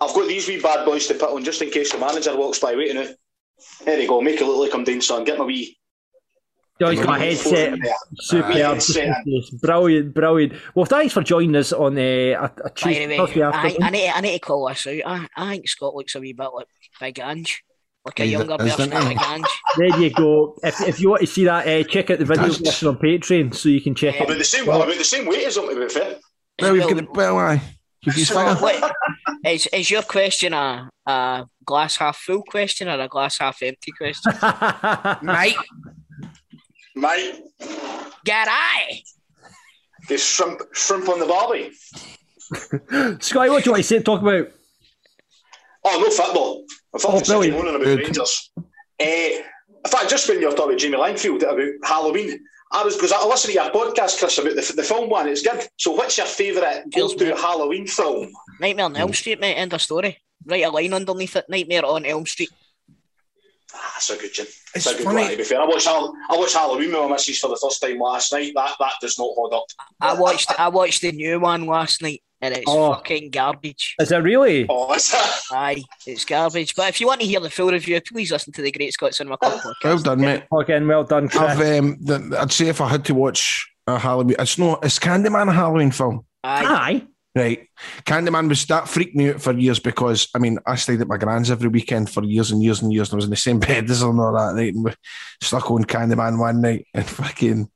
Speaker 8: I've got these wee bad boys to put on just in case the manager walks by. Wait a minute. There you go. Make it look like I'm doing something. Get my wee.
Speaker 4: Oh, he's got a headset. Superb.
Speaker 8: headset.
Speaker 4: Brilliant, brilliant. Well, thanks for joining us on uh, a, a
Speaker 5: the
Speaker 4: Tuesday,
Speaker 5: way,
Speaker 4: Thursday
Speaker 5: I. I, need, to- I need to call this out. I, I think Scott looks a wee bit like Big Ange. Like a
Speaker 6: He's-
Speaker 5: younger
Speaker 6: isn't
Speaker 5: version of
Speaker 6: he?
Speaker 5: Big Ange.
Speaker 4: There you go. If, if you want to see that, uh, check out the video version on Patreon so you can check
Speaker 8: About
Speaker 4: it.
Speaker 8: the same, about the same weight as him, to be fair.
Speaker 6: Well, we've got well, aye. You've used
Speaker 5: So,
Speaker 6: fire.
Speaker 5: what, is, is your question a, a glass half full question or a glass half empty question?
Speaker 8: Mate. Mate,
Speaker 5: Get I!
Speaker 8: the shrimp, shrimp on the barbie.
Speaker 4: Scotty, what do you want to say, talk about?
Speaker 8: Oh, no football. I'm
Speaker 4: Oh,
Speaker 8: fucking sick of
Speaker 4: brilliant.
Speaker 8: moaning about Rangers. Eh, in fact, just when you were talking about Jamie Langfield about Halloween, I was because I listened to your podcast, Chris, about the, the film one. It's good. So, what's your favourite
Speaker 5: Cheers,
Speaker 8: go-to. Halloween film?
Speaker 5: Nightmare on Elm Street, mate. End of story. Write a line underneath it. Nightmare on Elm Street.
Speaker 8: Ah, that's a good one.
Speaker 6: It's
Speaker 8: It's a good
Speaker 6: funny.
Speaker 8: one, to be fair. I watched, I watched Halloween with my missus for the first time last night. That that does not hold up.
Speaker 5: I watched I watched the new one last night and it's
Speaker 4: Oh.
Speaker 5: fucking garbage.
Speaker 4: Is it really?
Speaker 8: Oh, it's
Speaker 5: Aye, it's garbage. But if you want to hear the full review, please listen to the Great Scott Cinema Club podcast.
Speaker 6: Well done, mate.
Speaker 4: Again, well done, Chris.
Speaker 6: I've um, the, I'd say if I had to watch a Halloween, it's no, it's Candyman a Halloween film,
Speaker 5: Aye.
Speaker 4: Aye.
Speaker 6: Right? Candyman was that freaked me out for years because I mean I stayed at my grand's every weekend for years and years and years, and I was in the same bed as her and all that night, and we stuck on Candyman one night and fucking.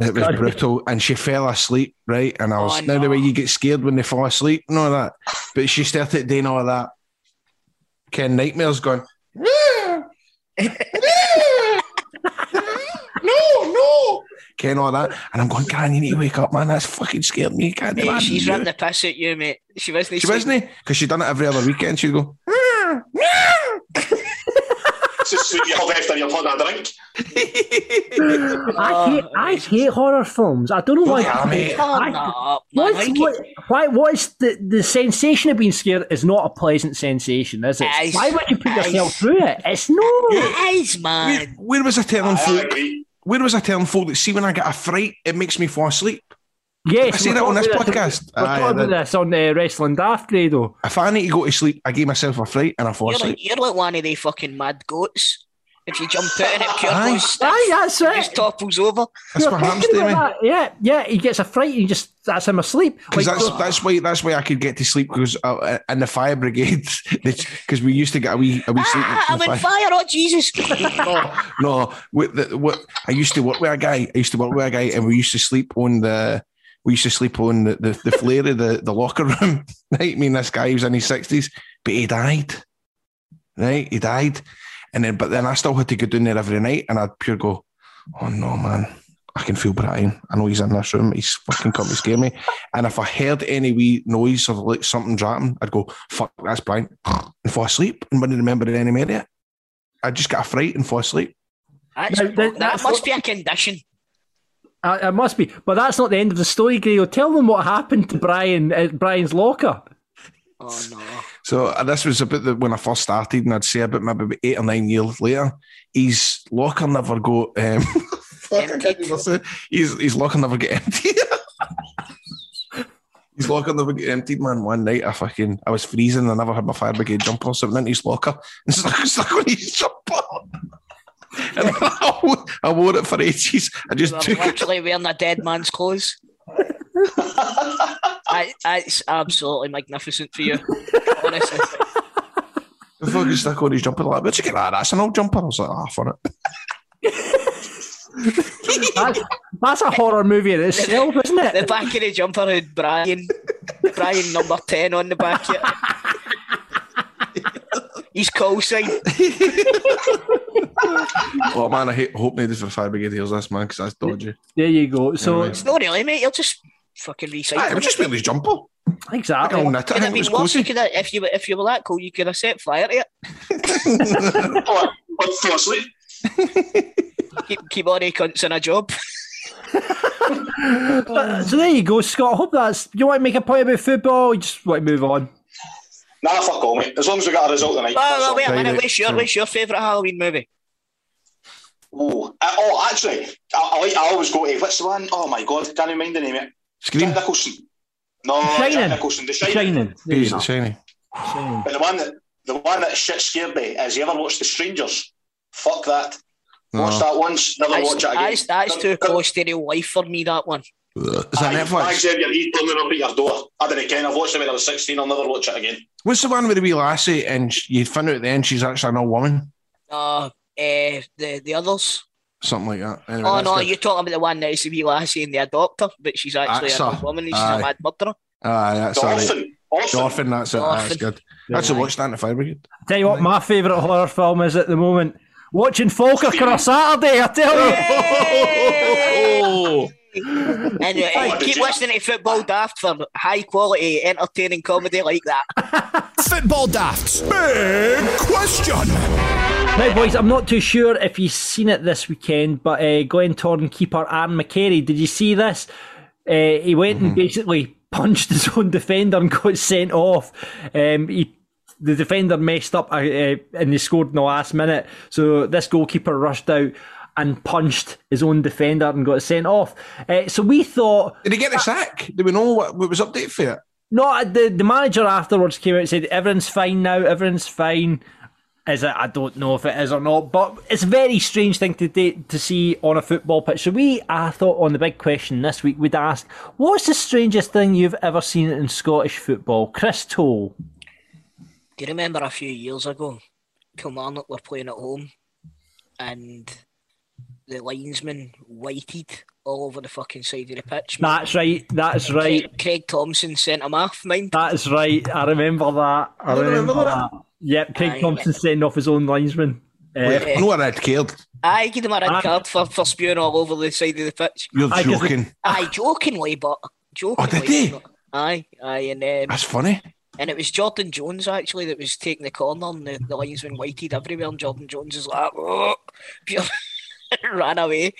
Speaker 6: It was
Speaker 4: God.
Speaker 6: brutal, and she fell asleep, right? And I was
Speaker 5: Oh,
Speaker 6: now the way you get scared when they fall asleep and all that. But she started doing all that. Ken Nightmare's going. no, no. Ken all that, and I'm going, Can you need to wake up, man? That's fucking scared me. Can't
Speaker 5: Mate,
Speaker 6: man.
Speaker 5: she's running the piss at you, mate. She wasn't
Speaker 6: She wasn't eh? because she done it every other weekend. She'd go.
Speaker 8: it's just you have after you've had a drink.
Speaker 4: I hate, I hate horror films. I don't know why.
Speaker 6: Yeah, mate.
Speaker 5: Turn
Speaker 4: I-
Speaker 5: that up, man.
Speaker 4: What's,
Speaker 5: Like
Speaker 4: what,
Speaker 5: it.
Speaker 4: why? What is the, the sensation of being scared? Is not a pleasant sensation, is it?
Speaker 5: It is.
Speaker 4: Why would you put yourself
Speaker 5: is.
Speaker 4: through it? It's no.
Speaker 5: It is,
Speaker 6: Where,
Speaker 5: man.
Speaker 6: where was I telling
Speaker 8: I
Speaker 6: folk?
Speaker 8: agree.
Speaker 6: Where was I telling folk that see when I get a fright, it makes me fall asleep?
Speaker 4: Yes,
Speaker 6: I say that on this
Speaker 4: talking
Speaker 6: podcast.
Speaker 4: We're talking
Speaker 6: I
Speaker 4: about
Speaker 6: did.
Speaker 4: this on uh, Wrestling Daft Grado.
Speaker 6: If I need to go to sleep, I give myself a fright and I fall
Speaker 5: You're
Speaker 6: asleep.
Speaker 5: like, you're like one of the fucking mad goats. If you jump out and it pure
Speaker 6: Aye.
Speaker 5: goes stiff,
Speaker 4: Aye, that's
Speaker 5: it
Speaker 4: it.
Speaker 5: just topples over.
Speaker 6: That's
Speaker 4: You're
Speaker 6: what happens to me.
Speaker 4: Yeah, yeah. He gets a fright and he just that's him asleep.
Speaker 6: Because
Speaker 4: Like,
Speaker 6: that's that's why that's why I could get to sleep because uh, in the fire brigade because we used to get a wee a wee sleep.
Speaker 5: Ah,
Speaker 6: in
Speaker 5: I'm
Speaker 6: the
Speaker 5: on
Speaker 6: fire.
Speaker 5: fire! Oh Jesus!
Speaker 6: no, no. With the, what I used to work with a guy. I used to work with a guy, and we used to sleep on the. We used to sleep on the, the, the flare of the, the locker room. Right, I mean, this guy was in his sixties, but he died. Right, he died, and then but then I still had to go down there every night, and I'd pure go, "Oh no, man." I can feel Brian. I know he's in this room. He's fucking come to scare me. And if I heard any wee noise or like something dropping, I'd go, fuck, that's Brian. And fall asleep and wouldn't remember any more of it. I'd just got a fright and fall asleep.
Speaker 5: That's,
Speaker 4: Now, that-
Speaker 5: that
Speaker 4: that's
Speaker 5: must
Speaker 4: what-
Speaker 5: be a condition.
Speaker 4: Uh, it must be, but that's not the end of the story, Grado. Tell them what happened to Brian at Brian's locker.
Speaker 5: Oh no!
Speaker 6: So uh, this was about the, when I first started, and I'd say about maybe about eight or nine years later, his locker never go. Um, fuck, I can't even say. His his locker never get empty. his locker never get emptied, man. One night, I fucking I was freezing. I never had my fire brigade jumper, so I went into his locker and stuck, stuck on his jumper. And I wore, I wore it for ages. I just
Speaker 5: You
Speaker 6: took
Speaker 5: were
Speaker 6: it.
Speaker 5: literally wearing a dead man's clothes. I, it's absolutely magnificent for you, honestly.
Speaker 6: The fucking stuck on his jumper. Like, where'd you get that? That's an old jumper. I was like, ah, on it.
Speaker 4: That's, that's a horror movie in itself, isn't it?
Speaker 5: The
Speaker 4: it?
Speaker 5: back of the jumper had Brian, Brian number ten on the back. Of it. He's call sign.
Speaker 6: Oh man, I hate, hope nobody for the fire brigade hears this, man, because that's dodgy.
Speaker 4: There you go. So
Speaker 6: Yeah,
Speaker 5: It's not really, mate. You're just fucking
Speaker 6: Aye,
Speaker 5: recycling.
Speaker 6: it was just wearing his jumper. Like
Speaker 4: exactly.
Speaker 6: I'll knit it.
Speaker 5: Could
Speaker 6: I
Speaker 5: have
Speaker 6: think it was.
Speaker 5: You could have, if you were if you were that cool, you could have set fire to it.
Speaker 8: Oh, I'd fall asleep.
Speaker 5: Keep keep all the cunts in a job.
Speaker 4: But- so there you go, Scott. I hope that's. You want to make a point about football? Or you just want to move on.
Speaker 8: Nah, fuck all, mate. As long as we got a result tonight.
Speaker 5: Oh, well, wait a minute.
Speaker 6: right,
Speaker 5: What's your what's your favourite Halloween movie?
Speaker 8: Oh, uh, oh, actually, I, I. I always go to what's the one? Oh my god, can't even mind the name of it.
Speaker 6: Scream.
Speaker 8: Jack Nicholson. No,
Speaker 4: Shining.
Speaker 8: Jack Nicholson. The Shining.
Speaker 4: Shining. There you go. Shining.
Speaker 8: But the one that the one that shit scared me is you ever watched The Strangers? Fuck that. Watched that once, never
Speaker 5: That's,
Speaker 8: watch it again.
Speaker 5: that's, that's too close to real life for me, that one.
Speaker 6: Is that
Speaker 8: Aye,
Speaker 6: Netflix?
Speaker 8: Xavier Heath coming up at your door. I didn't care. I've watched it when I was 16. I'll never watch it again.
Speaker 6: What's the one with the wee lassie and you find out at the end she's actually an old woman?
Speaker 5: Uh, eh, the the others.
Speaker 6: Something like that. Anyway,
Speaker 5: oh no,
Speaker 6: good.
Speaker 5: you're talking about the one that is the wee lassie and the adopter, but she's actually
Speaker 6: That's
Speaker 5: a
Speaker 6: her.
Speaker 5: woman and she's
Speaker 6: Aye.
Speaker 5: a mad murderer.
Speaker 6: Aye, that's
Speaker 8: The
Speaker 6: all right.
Speaker 8: Orphan. Orphan.
Speaker 6: The Orphan, that's it. Aye, that's
Speaker 5: Orphan.
Speaker 6: good. Actually watched that in the Fire Brigade.
Speaker 4: Tell you what, my favourite horror film is at the moment. Watching Falkirk on a Saturday, I tell you.
Speaker 5: And
Speaker 8: Oh,
Speaker 5: keep
Speaker 8: did
Speaker 5: listening to Football Daft for high quality, entertaining comedy like that.
Speaker 1: Football Daft's big question.
Speaker 4: Now, boys, I'm not too sure if you've seen it this weekend, but uh, Glentoran keeper Aaron McCary, did you see this? Uh, he went and basically punched his own defender and got sent off. Um, he, the defender messed up uh, uh, and they scored in the last minute. So this goalkeeper rushed out and punched his own defender and got sent off. Uh, so we thought
Speaker 6: Did he get the sack? Do we know what, what was update for it?
Speaker 4: no, the the manager afterwards came out and said everything's fine now, everything's fine. Is it? I don't know if it is or not, but it's a very strange thing to do, to see on a football pitch. So we, I thought, on the big question this week, we'd ask, what's the strangest thing you've ever seen in Scottish football? Chris Toll.
Speaker 5: Do you remember a few years ago, Kilmarnock were playing at home and the linesman whited all over the fucking side of the pitch?
Speaker 4: That's right. That's right.
Speaker 5: Craig, Craig Thompson sent him off, mind.
Speaker 4: That's right. I remember that. I
Speaker 6: remember
Speaker 4: remember
Speaker 6: that?
Speaker 4: that. Yep, Craig
Speaker 5: Aye.
Speaker 4: Thompson sending off his own linesman. Uh,
Speaker 6: Wait, I know what I'd cared.
Speaker 5: I give him a red card for, for spewing all over the side of the pitch.
Speaker 6: You're
Speaker 4: I
Speaker 6: joking.
Speaker 5: Aye, jokingly, but jokingly.
Speaker 6: Oh, did he?
Speaker 5: Aye, aye, and um,
Speaker 6: That's funny.
Speaker 5: and it was Jordan Jones actually that was taking the corner, and the, the linesman whited everywhere, and Jordan Jones is like, oh, pure, ran away.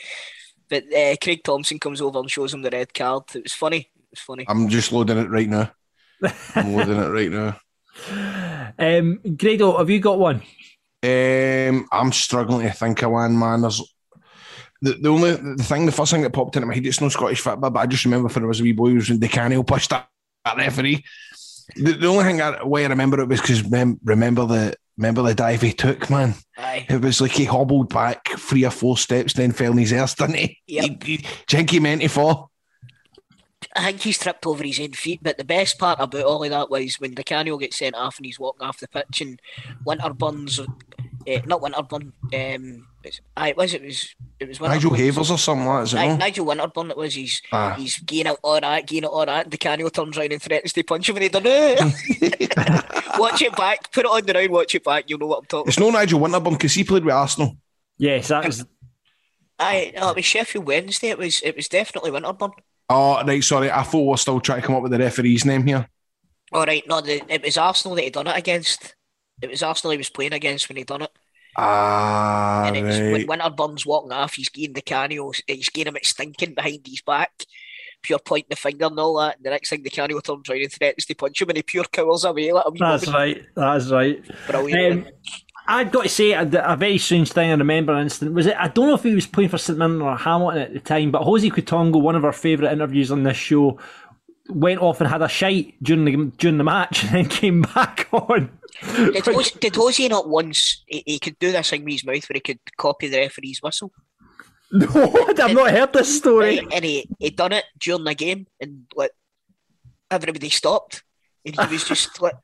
Speaker 5: But uh, Craig Thompson comes over and shows him the red card. It was funny. It was funny.
Speaker 6: I'm just loading it right now. I'm loading it right now.
Speaker 4: um, Grado, have you got one?
Speaker 6: Um, I'm struggling to think of one, man. There's the, the only the thing, the first thing that popped into my head, it's no Scottish football, but I just remember when I was a wee boy, who was when Di Canio pushed that, that referee. The, the only thing I, why I remember it was because remember the remember the dive he took, man.
Speaker 5: Aye.
Speaker 6: It was like he hobbled back three or four steps, then fell in his arse, didn't he?
Speaker 5: Yep.
Speaker 6: He, he, Jinky meant to fall.
Speaker 5: I think he's tripped over his own feet. But the best part about all of that was when the Di Canio gets sent off and he's walking off the pitch, and Winterburns, uh, not Winterburn, um, it's, aye, it was it was it was
Speaker 6: Nigel
Speaker 5: Winterburn.
Speaker 6: Havers or something like that, is it
Speaker 5: Aye,
Speaker 6: no?
Speaker 5: Nigel Winterburn, it was. He's
Speaker 6: Ah.
Speaker 5: he's getting out all that, getting out all that. And Di Canio turns around and threatens to punch him, and he done it. watch it back, put it on the round, watch it back. You'll know what I'm talking.
Speaker 6: It's no Nigel Winterburn because he played with Arsenal.
Speaker 4: Yes, that was.
Speaker 5: Aye, no, it was Sheffield Wednesday. It was it was definitely Winterburn.
Speaker 6: Oh, right, sorry. I thought we were still trying to come up with the referee's name here.
Speaker 5: All right, no, the, it was Arsenal that he done it against. It was Arsenal he was playing against when he done it.
Speaker 6: Ah,
Speaker 5: And it was
Speaker 6: right.
Speaker 5: when Winterburn's walking off, he's getting Di Canio, he's getting him at stinking behind his back, pure pointing the finger and all that. And the next thing Di Canio turns around and threatens to punch him, and he pure cowers away like
Speaker 4: That's
Speaker 5: woman.
Speaker 4: right. That's right.
Speaker 5: Brilliant.
Speaker 4: Um, I've got to say a, a very strange thing I remember an instant was it I don't know if he was playing for St Mirren or Hamilton at the time, but Jose Quitongo, one of our favourite interviews on this show, went off and had a shite during the during the match and then came back on.
Speaker 5: did, Jose, did Jose not once, he, he could do this thing with his mouth where he could copy the referee's whistle?
Speaker 4: no, I've not heard this story.
Speaker 5: Right? And he, he done it during the game and like everybody stopped. And he was just like,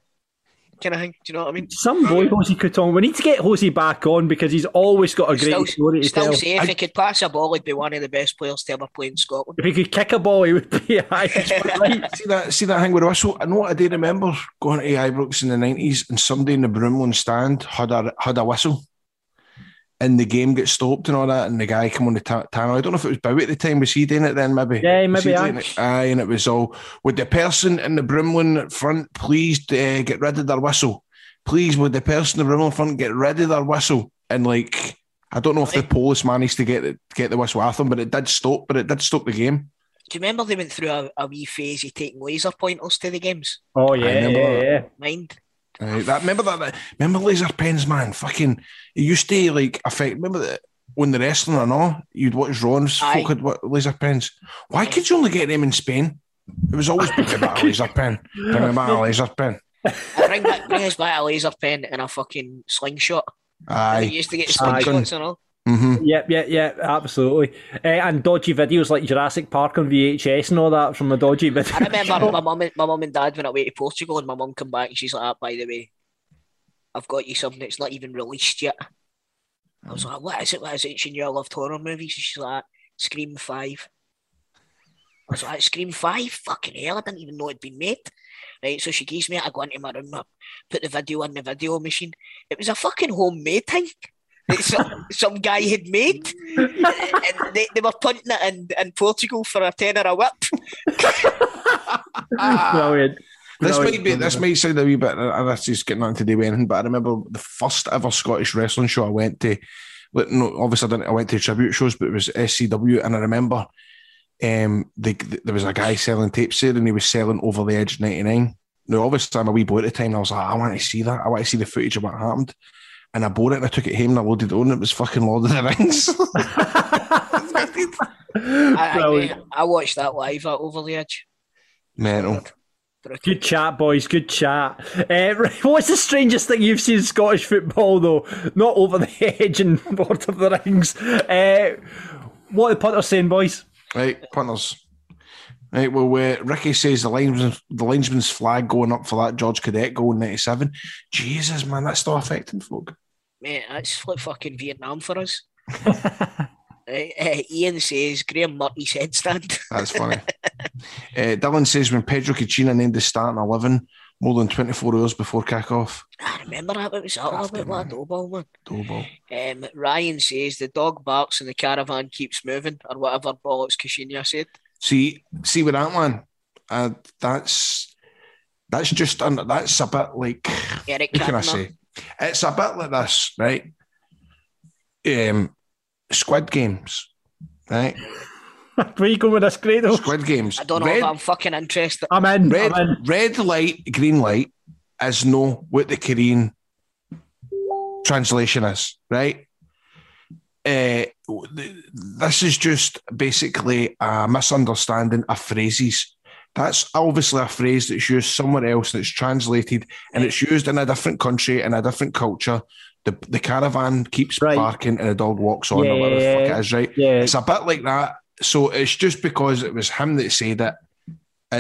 Speaker 5: kind of thing. Do you know what I mean?
Speaker 4: Some boy Jose Quitongo. We need to get Jose back on because he's always got a great
Speaker 5: Still,
Speaker 4: story to
Speaker 5: still
Speaker 4: tell.
Speaker 5: say if he could pass a ball, he'd be one of the best players to ever play in Scotland.
Speaker 4: If he could kick a ball, he would be Irish. but.
Speaker 6: See that? See that thing with the whistle? I know what I do remember going to Ibrox in the nineties, and somebody in the Broomloan stand had a had a whistle, and the game gets stopped and all that, and the guy come on the ta- tunnel. I don't know if it was Bowie at the time. Was he doing it then? Maybe.
Speaker 4: Yeah, maybe,
Speaker 6: he
Speaker 4: aye.
Speaker 6: doing? Aye, and it was all would the person in the Broomloan at front please uh, get rid of their whistle. Please, would the person in the Broomloan front get rid of their whistle? And like, I don't know if the police managed to get the, get the whistle off them, but it did stop. But it did stop the game.
Speaker 5: Do you remember they went through a, a wee phase of taking laser pointers to the games?
Speaker 4: Oh yeah,
Speaker 6: remember
Speaker 4: yeah,
Speaker 6: that.
Speaker 4: yeah.
Speaker 5: Mind?
Speaker 6: That remember that, remember laser pens, man. Fucking, it used to like affect. Remember that when the wrestling and all, you'd watch Ron's folk had wa- laser pens. Why could you only get them in Spain? It was always bring about a laser pen. Bring about a laser pen.
Speaker 5: bring, back, bring us back a laser pen and a fucking slingshot. I
Speaker 6: Aye,
Speaker 5: used to get slingshots and all.
Speaker 6: Mm-hmm.
Speaker 4: Yep, yeah, yeah, absolutely. Uh, and dodgy videos like Jurassic Park on VHS and all that from a dodgy video.
Speaker 5: I remember my mum, and, my mum and dad went away to Portugal, and my mum come back and she's like, "Ah, "By the way, I've got you something that's not even released yet." I was like, "What is it? What is it?" She knew I loved horror movies, and she's like, "Scream 5. I was like, "Scream 5? Fucking hell! I didn't even know it'd been made." Right, so she gives me it. I go into my room, I put the video in the video machine. It was a fucking homemade thing. That some, some guy had made, and they, they were punting it in, in Portugal for a tenner a whip.
Speaker 4: Brilliant.
Speaker 6: This
Speaker 4: Brilliant.
Speaker 6: might be. This might sound a wee bit. And this is getting nothing to do with anything. But I remember the first ever Scottish wrestling show I went to. like, No, obviously I didn't. I went to tribute shows, but it was SCW, and I remember, um, they, there was a guy selling tapes there, and he was selling Over the Edge '99. Now, obviously, I'm a wee boy at the time, and I was like, I want to see that. I want to see the footage of what happened. And I bought it, and I took it home, and I loaded it on. It was fucking Lord of the Rings.
Speaker 5: I, I,
Speaker 4: Brilliant.
Speaker 5: I watched that live at Over the Edge.
Speaker 6: Mental.
Speaker 4: Good chat, boys. Good chat. Uh, right, what's the strangest thing you've seen in Scottish football, though? Not over the edge and Lord of the Rings. Uh, what are the punters saying, boys?
Speaker 6: Right, punters. Right, well, uh, Ricky says the linesman, the linesman's flag going up for that George Cadete goal in '97. Jesus, man, that's still affecting folk.
Speaker 5: Mate, that's like fucking Vietnam for us. uh, uh, Ian says Graeme Murty's headstand.
Speaker 6: That's funny. uh, Dylan says when Pedro Caixinha named the starting 11 more than 24 hours before kick-off.
Speaker 5: I remember that. It was all about what a dough ball, man.
Speaker 6: Dough ball.
Speaker 5: Um, Ryan says the dog barks and the caravan keeps moving, or whatever bollocks Caixinha said.
Speaker 6: See, see with that one, uh, that's that's just un- that's a bit like
Speaker 5: Eric
Speaker 6: what can I say? It's a bit like this, right? Um, Squid Games, right?
Speaker 4: Where are you going with this, Grado?
Speaker 6: Squid Games.
Speaker 5: I don't know
Speaker 6: Red,
Speaker 5: if I'm fucking interested.
Speaker 4: I'm in.
Speaker 6: red,
Speaker 4: I'm in.
Speaker 6: red light, green light is no what the Korean translation is, right? Uh, this is just basically a misunderstanding of phrases. That's obviously a phrase that's used somewhere else that's translated and it's used in a different country in a different culture. The, the caravan keeps
Speaker 4: Right.
Speaker 6: parking and the dog walks on, or whatever the fuck it is, right?
Speaker 4: Yeah.
Speaker 6: It's a bit like that. So it's just because it was him that said it.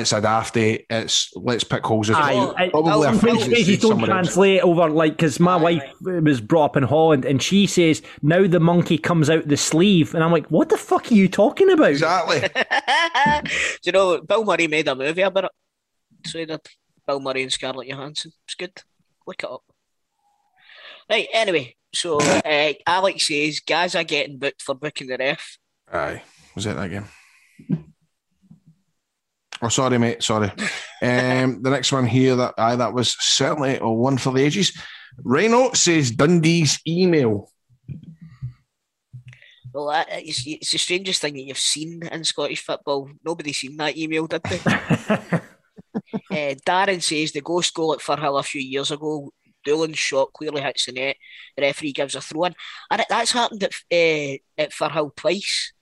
Speaker 6: It's a dafty. It's let's pick holes. It's
Speaker 4: Aye,
Speaker 6: probably,
Speaker 4: I-
Speaker 6: probably a
Speaker 5: I'll-
Speaker 6: phrase
Speaker 4: French
Speaker 6: that's
Speaker 4: phrases don't
Speaker 6: somewhere else.
Speaker 4: translate over like because my
Speaker 5: Aye,
Speaker 4: wife was brought up in Holland and she says now the monkey comes out the sleeve and I'm like what the fuck are you talking about?
Speaker 6: Exactly.
Speaker 5: Do you know Bill Murray made a movie about it? So he did. Bill Murray and Scarlett Johansson. It's good. Look it up. Right. Anyway, so uh, Alex says guys are getting booked for booking the ref.
Speaker 6: Aye. Was that again? Oh, sorry, mate. Sorry. Um, the next one here, that I that was certainly a one for the ages. Rhino says Dundee's email.
Speaker 5: Well, that, it's, it's the strangest thing that you've seen in Scottish football. Nobody seen that email, did they? uh, Darren says the ghost goal at Firhill a few years ago. Doolan's shot clearly hits the net. The referee gives a throw in, and it, that's happened at uh, at Firhill twice.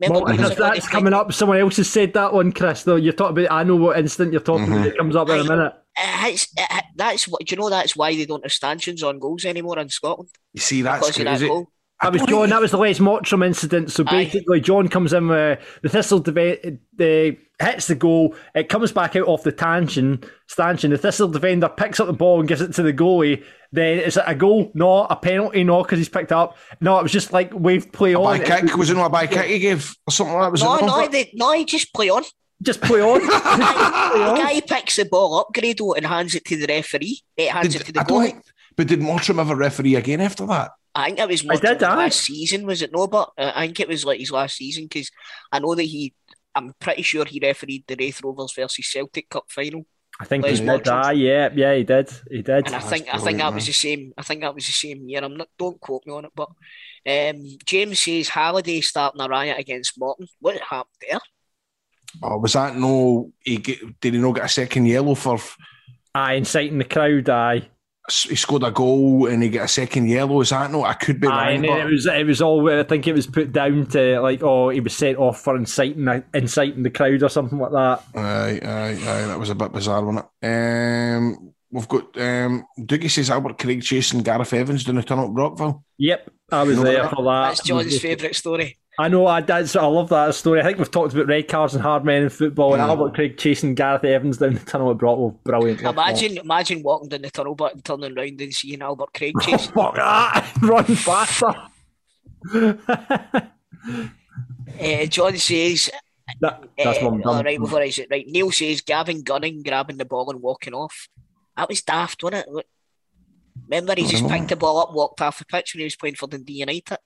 Speaker 4: Well,
Speaker 5: Remember,
Speaker 4: because that's coming up. Someone else has said that one, Chris. Though you're talking about, I know what instant you're talking about. It comes up in a minute.
Speaker 5: Uh, it's, uh, that's what do you know? That's why they don't have stanchions on goals anymore in Scotland
Speaker 6: You see, that's
Speaker 5: because of that
Speaker 6: crazy.
Speaker 5: goal.
Speaker 4: That was John. That was the Les Mottram incident. So
Speaker 5: Aye.
Speaker 4: basically, John comes in with the Thistle deve- the hits the goal. It comes back out off the stanchion. Stanchion. The Thistle defender picks up the ball and gives it to the goalie. Then is it a goal? No, a penalty? No, because he's picked up. No, it was just like wave play on.
Speaker 6: By
Speaker 4: on.
Speaker 6: kick was it not a by kick he gave or something like that? Was
Speaker 5: No,
Speaker 6: it
Speaker 5: no, they, no, he just play on.
Speaker 4: Just play on. Just play
Speaker 5: The guy picks the ball up, Grado, and hands it to the referee. It hands
Speaker 6: Did-
Speaker 5: it to the
Speaker 6: I
Speaker 5: goalie.
Speaker 6: but did Mottram have a referee again after that?
Speaker 5: I think it was
Speaker 4: I did,
Speaker 5: Mottram's
Speaker 4: aye.
Speaker 5: last season, was it no? But uh, I think it was like his last season because I know that he. I'm pretty sure he refereed the Raith Rovers versus Celtic Cup final,
Speaker 4: I think
Speaker 5: Les
Speaker 4: he did.
Speaker 5: Mottram.
Speaker 4: Ah, yeah, yeah, he did. He did.
Speaker 5: and I
Speaker 6: That's
Speaker 5: think I think
Speaker 6: brilliant,
Speaker 5: that was the same. I think that was the same year. I'm not. Don't quote me on it, but um, James says Halliday starting a riot against Morton. What happened there?
Speaker 6: Or was that no? He get, did he not get a second yellow for?
Speaker 4: Aye, inciting the crowd. Aye.
Speaker 6: He scored a goal and he get a second yellow. Is that no? I could be wrong.
Speaker 4: and
Speaker 6: but-
Speaker 4: it was it was all. I think it was put down to like, oh, he was sent off for inciting inciting the crowd or something like that.
Speaker 6: Aye, aye, aye. That was a bit bizarre, wasn't it? Um, we've got um, Doogie says Albert Craig chasing Gareth Evans down the tunnel at Brockville.
Speaker 4: Yep, I was
Speaker 6: You know
Speaker 4: there
Speaker 6: that?
Speaker 4: for that.
Speaker 5: That's John's favourite story.
Speaker 4: I know, I, that's, I love that story. I think we've talked about red cards and hard men in football, and
Speaker 6: Mm.
Speaker 4: Albert Craig chasing Gareth Evans down the tunnel at Brockville. Brilliant.
Speaker 5: Imagine, imagine walking down the tunnel button, turning round and seeing Albert Craig chasing.
Speaker 4: Fuck that! Run faster!
Speaker 5: uh, John says,
Speaker 4: That, that's
Speaker 5: uh,
Speaker 4: what I'm
Speaker 5: all
Speaker 4: done.
Speaker 5: right, before I say right, Neil says Gavin Gunning grabbing the ball and walking off. That was daft, wasn't it? Remember, he just picked the ball up, walked off the pitch when he was playing for Dundee United.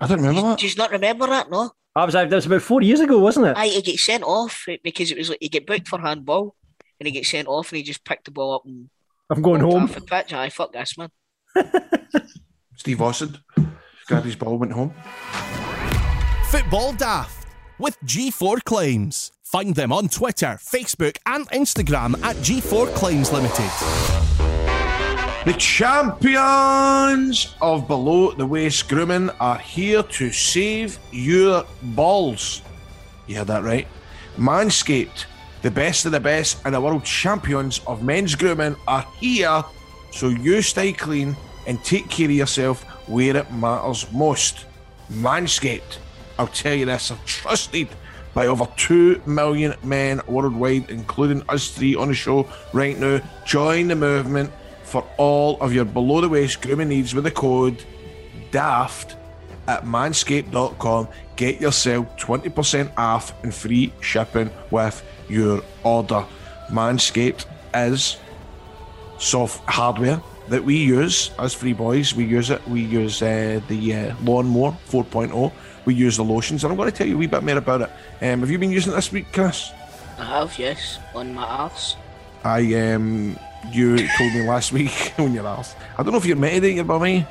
Speaker 6: I don't remember that.
Speaker 5: Do you not remember that? No.
Speaker 4: That was, that was about four years ago, wasn't it?
Speaker 5: Aye, he gets sent off because it was like he get booked for handball, and he gets sent off, and he just picked the ball up and
Speaker 4: I'm going
Speaker 5: walked
Speaker 4: home.
Speaker 5: off the pitch. Aye, fuck this man.
Speaker 6: Steve Ossard grabbed his ball, went home.
Speaker 1: Football Daft with G4 Claims. Find them on Twitter, Facebook, and Instagram at G4 Claims Limited.
Speaker 6: The champions of below the waist grooming are here to save your balls. You heard that right. Manscaped, the best of the best and the world champions of men's grooming, are here so you stay clean and take care of yourself where it matters most. Manscaped, I'll tell you this, are trusted by over 2 million men worldwide, including us three on the show right now. Join the movement for all of your below the waist grooming needs with the code DAFT at manscaped.com. Get yourself 20% off and free shipping with your order. Manscaped is soft hardware that we use as free boys. We use it. We use uh, the uh, lawnmower 4.0. We use the lotions, and I'm going to tell you a wee bit more about it. Um, have you been using it this week, Chris?
Speaker 5: I have, yes, on my arse.
Speaker 6: I um, you told me last week on your ass. I don't know if you're meditating by me.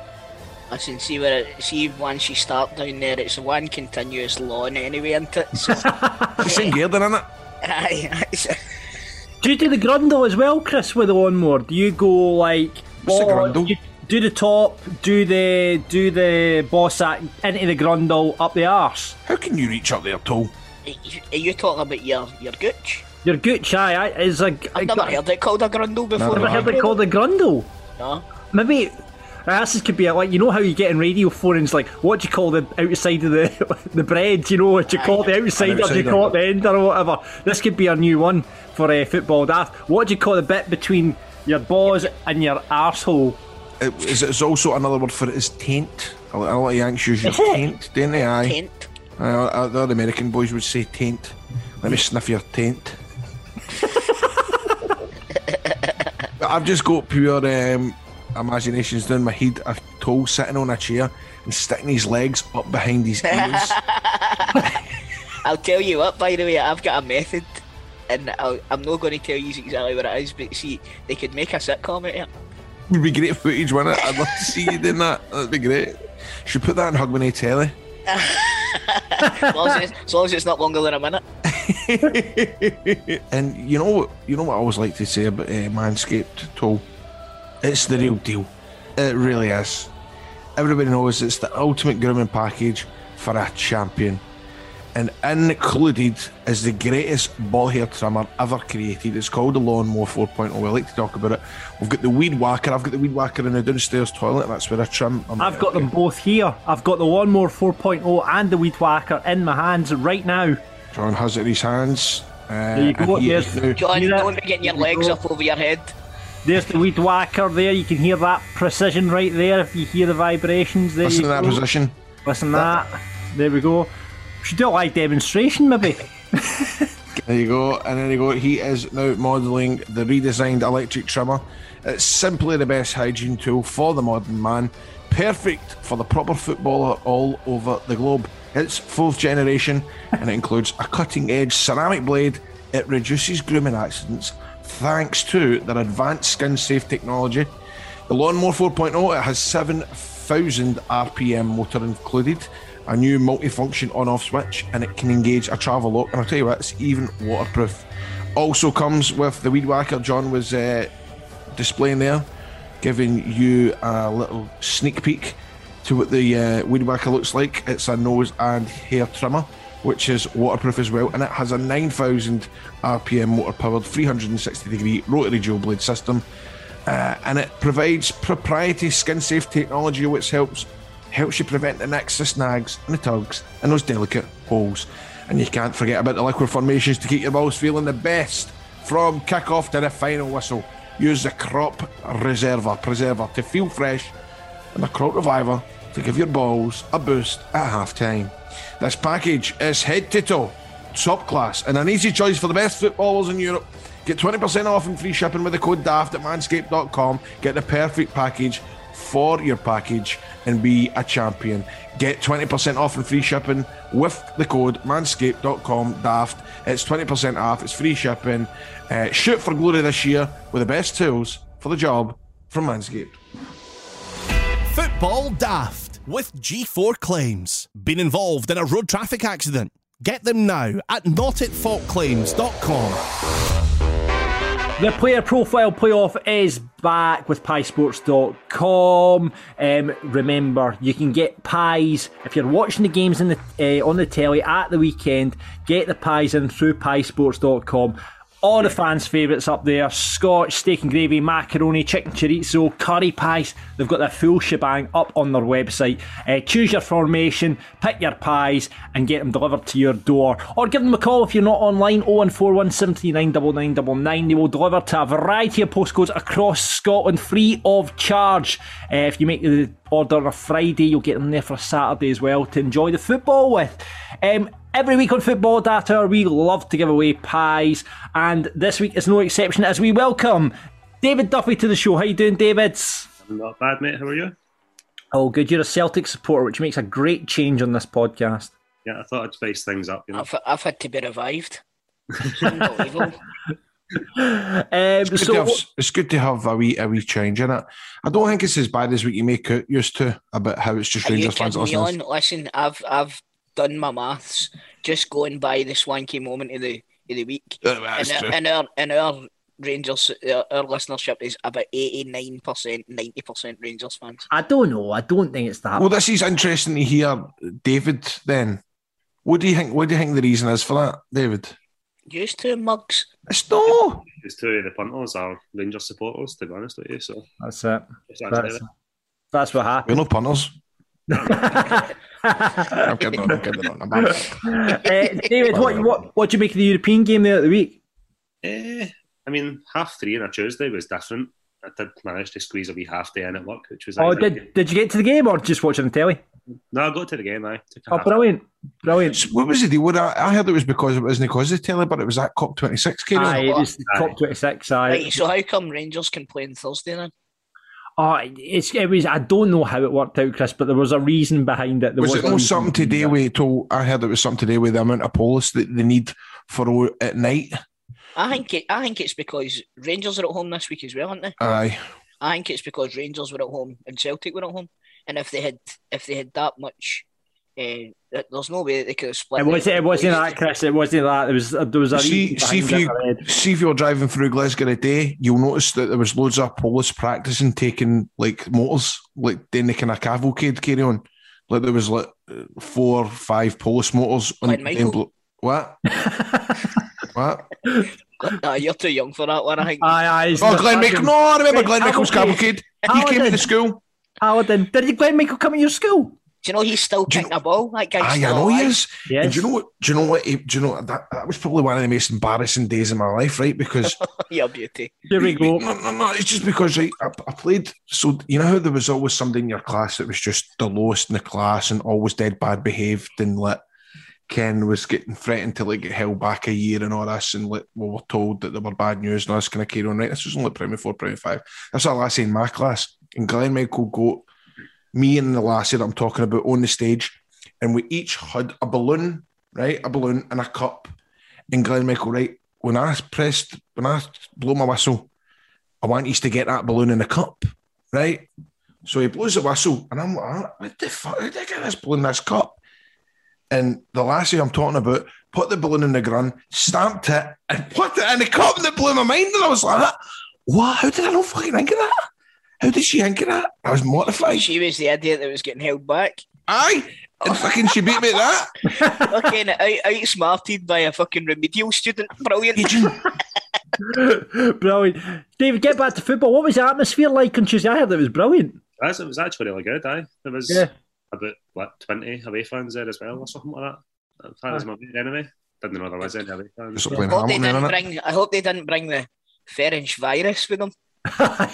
Speaker 5: Listen, see where it, see once you start down there, it's one continuous lawn anyway, isn't it? So,
Speaker 6: The same garden, isn't it?
Speaker 5: aye, aye, so-
Speaker 4: Do you do the grundle as well, Chris, with the lawnmower? Do you go like
Speaker 6: What's the grundle?
Speaker 4: you do the top, do the do the boss sack into the grundle up the arse?
Speaker 6: How can you reach up there, Toe?
Speaker 5: Are you talking about your your gooch?
Speaker 4: Your gooch, aye, aye, is a.
Speaker 5: I've never heard it called a grundle before.
Speaker 6: Never
Speaker 4: Never heard it called a grundle.
Speaker 5: No.
Speaker 4: Maybe this could be like you know how you get in radio phones like what do you call the outside of the the bread? You know what do you call it the outside or do you call it the end or whatever? This could be a new one for uh, football daft. What do you call the bit between your balls and your arsehole?
Speaker 6: It, is it's also another word for it is taint. A lot a lot of Yanks use your
Speaker 4: Is it?
Speaker 6: taint, don't they? Aye.
Speaker 5: Taint.
Speaker 6: Uh, uh, the other American boys would say taint. Let me sniff your taint. But I've just got pure um, imaginations down my head. A toe sitting on a chair and sticking his legs up behind his ears.
Speaker 5: I'll tell you what, by the way, I've got a method, and I'll, I'm not going to tell you exactly what it is, but see, they could make a sitcom out of it.
Speaker 6: Would be great footage, wouldn't it? I'd love to see you doing that. That'd be great. Should put that in Hogmanay Telly.
Speaker 5: As long as, it's, as long as it's not longer than a minute.
Speaker 6: and you know? You know what I always like to say about uh, Manscaped Toe. It's the real deal. It really is. Everybody knows it's the ultimate grooming package for a champion. And included is the greatest ball hair trimmer ever created. It's called the Lawnmower 4.0. We like to talk about it. We've got the Weed Whacker. I've got the Weed Whacker in the downstairs toilet. That's where I trim. I'm-
Speaker 4: I've got them both here. I've got the lawnmower 4.0 and the weed whacker in my hands right now.
Speaker 6: John has it in his hands. Uh,
Speaker 4: There you go,
Speaker 6: and he
Speaker 4: there's-
Speaker 6: now-
Speaker 5: John,
Speaker 4: Hear that?
Speaker 5: don't be getting your legs
Speaker 4: go.
Speaker 5: up over your head.
Speaker 4: There's the weed whacker there. You can hear that precision right there if you hear the vibrations. There
Speaker 6: Listen to that
Speaker 4: go.
Speaker 6: position.
Speaker 4: Listen to that. There we go. Should do a live demonstration maybe.
Speaker 6: There you go, and there you go. He is now modelling the redesigned electric trimmer. It's simply the best hygiene tool for the modern man, perfect for the proper footballer all over the globe. It's fourth generation, and it includes a cutting-edge ceramic blade. It reduces grooming accidents thanks to their advanced skin-safe technology. The Lawnmower 4.0 it has 7,000 RPM motor included, a new multifunction on-off switch, and it can engage a travel lock. And I'll tell you what, it's even waterproof. Also comes with the weed whacker. John was uh, displaying there, giving you a little sneak peek to what the uh, weed whacker looks like. It's a nose and hair trimmer. which is waterproof as well, and it has a 9,000 RPM motor powered 360 degree rotary dual blade system. Uh, and it provides proprietary skin safe technology which helps helps you prevent the nicks, the snags, and the tugs, and those delicate holes. And you can't forget about the liquid formations to keep your balls feeling the best from kick off to the final whistle. Use the crop reserver preserver to feel fresh and the crop reviver to give your balls a boost at half time. This package is head to toe, top class, and an easy choice for the best footballers in Europe. Get 20% off and free shipping with the code DAFT at manscaped.com. Get the perfect package for your package and be a champion. Get 20% off and free shipping with the code manscaped.com daft. It's 20% off, it's free shipping. Uh, shoot for glory this year with the best tools for the job from Manscaped.
Speaker 1: Football Daft with G4 Claims. Been involved in a road traffic accident? Get them now at notitfaultclaims.com.
Speaker 4: The player profile playoff is back with piesports.com. Um, remember, you can get pies if you're watching the games in the uh, on the telly at the weekend. Get the pies in through piesports.com. All the fans' favourites up there Scotch, steak and gravy, macaroni, chicken chorizo, curry pies. They've got their full shebang up on their website. Uh, choose your formation, pick your pies, and get them delivered to your door. Or give them a call if you're not online 0141 739 They will deliver to a variety of postcodes across Scotland free of charge. Uh, if you make the order on a Friday, you'll get them there for a Saturday as well to enjoy the football with. Um, Every week on Football Daft, we love to give away pies, and this week is no exception as we welcome David Duffy to the show. How you doing, David?
Speaker 9: I'm not bad, mate. How are you?
Speaker 4: Oh, good. You're a Celtic supporter, which makes a great change on this podcast.
Speaker 9: Yeah, I thought I'd spice things up. You know?
Speaker 5: I've, I've had to be revived.
Speaker 4: Um,
Speaker 6: It's good,
Speaker 4: so,
Speaker 6: to have, it's good to have a wee, a wee change in it. I don't think it's as bad as what you make it used to about how it's just
Speaker 5: Are
Speaker 6: Rangers fans
Speaker 5: kidding me
Speaker 6: listening.
Speaker 5: on? Listen, I've I've done my maths, just going by the swanky moment of the of the week.
Speaker 6: That's
Speaker 5: and, our, and our and our Rangers, our, our listenership is about eighty nine percent, ninety percent Rangers fans.
Speaker 4: I don't know. I don't think it's that.
Speaker 6: Well, this is interesting to hear, David. Then, what do you think? What do you think the reason is for that, David?
Speaker 5: Used to mugs.
Speaker 6: It's no.
Speaker 9: Because two of the punters are Rangers supporters, to be honest with you. So
Speaker 4: That's it. That's,
Speaker 9: it.
Speaker 4: that's what
Speaker 6: We're
Speaker 4: happened.
Speaker 6: no punters. I'm kidding. on, I'm kidding. on, I'm bad.
Speaker 4: uh, David, what, what what do you make of the European game there at the week?
Speaker 9: Eh, I mean, half three on a Tuesday was different. I did manage to squeeze a wee half day in at work, which was.
Speaker 4: Oh,
Speaker 9: actually-
Speaker 4: did did you get to the game or just watching the telly?
Speaker 9: No, I got to the game. I took a
Speaker 4: Oh,
Speaker 9: half.
Speaker 4: brilliant, brilliant.
Speaker 6: So what was the deal? with that? I heard it was because it wasn't because of the telly, but it was that COP 26 carry on.
Speaker 4: Aye, it was the
Speaker 9: Aye.
Speaker 4: COP twenty six. Aye.
Speaker 5: Right, so how come Rangers can play on Thursday then?
Speaker 4: Oh, it's it was. I don't know how it worked out, Chris, but there was a reason behind it. There
Speaker 6: Was
Speaker 4: was
Speaker 6: it
Speaker 4: a
Speaker 6: no something to
Speaker 4: behind
Speaker 6: do with? Told, I heard it was something to do with the amount of police that they need for o- at night.
Speaker 5: I think it, I think it's because Rangers are at home this week as well, aren't they?
Speaker 6: Aye.
Speaker 5: I think it's because Rangers were at home and Celtic were at home, and if they had if they had that much, uh, there's no way that they could have split.
Speaker 4: It wasn't. It wasn't that, Chris. It wasn't that. There was. There was a
Speaker 6: See, see if you
Speaker 4: it, I read.
Speaker 6: see if you're driving through Glasgow today, you'll notice that there was loads of police practicing taking like motors, like doing the kind of cavalcade carry on. Like there was like four, five police motors. on-
Speaker 5: Glenn Michael?
Speaker 6: blo- what? what?
Speaker 5: Nah, you're too young for that one. I think.
Speaker 4: Aye, aye. it's
Speaker 6: Oh, Glenn
Speaker 4: fucking-
Speaker 6: Michael. No, I remember
Speaker 4: Right,
Speaker 6: Glenn Michael's
Speaker 4: cavalcade.
Speaker 6: cavalcade. He came
Speaker 4: Paladin.
Speaker 6: the school.
Speaker 4: Paladin. Did Glenn Michael come to your school?
Speaker 5: Do you know he's still
Speaker 6: Do you
Speaker 5: kicking a ball? That guy's
Speaker 6: Aye, I
Speaker 5: still
Speaker 6: know he is.
Speaker 4: Yes.
Speaker 6: And do you know what? Do you know what? Do you know that that was probably one of the most embarrassing days of my life, right? Because
Speaker 5: Your beauty.
Speaker 4: Here we go.
Speaker 6: No, no, no. It's just because right, I, I played. So you know how there was always somebody in your class that was just the lowest in the class and always dead bad behaved, and like Ken was getting threatened to like get held back a year and all this, and like we were told that there were bad news and all this kind of carry on. Right, this was only primary four, primary five. That's I say in my class. And Glenn Michael got me and the lassie that I'm talking about on the stage, and we each had a balloon, right, a balloon and a cup. And Glenn Michael, right, when I pressed, when I blow my whistle, I want you to get that balloon in the cup, right? So he blows the whistle, and I'm like, "Ah, what the fuck? How did I get this balloon in this cup? And the lassie I'm talking about put the balloon in the ground, stamped it, and put it in the cup, and it blew my mind. And I was like, what? How did I not fucking think of that? How did she think of that? I was mortified.
Speaker 5: She was the idiot that was getting held back.
Speaker 6: Aye. And fucking she beat me at that.
Speaker 5: fucking out, outsmarted by a fucking remedial student. Brilliant.
Speaker 4: brilliant. David, get back to football. What was the atmosphere like on Tuesday? I heard it was brilliant.
Speaker 9: That's, it was actually really good, aye. it was
Speaker 4: Yeah.
Speaker 9: About what, 20 away fans there as well, or something like that. As far as my mate anyway. Didn't know there was any away fans.
Speaker 6: Just playing
Speaker 5: I hope, they
Speaker 6: Hamilton,
Speaker 5: didn't
Speaker 6: innit?
Speaker 5: bring, I hope they didn't bring the Ferinch virus with them.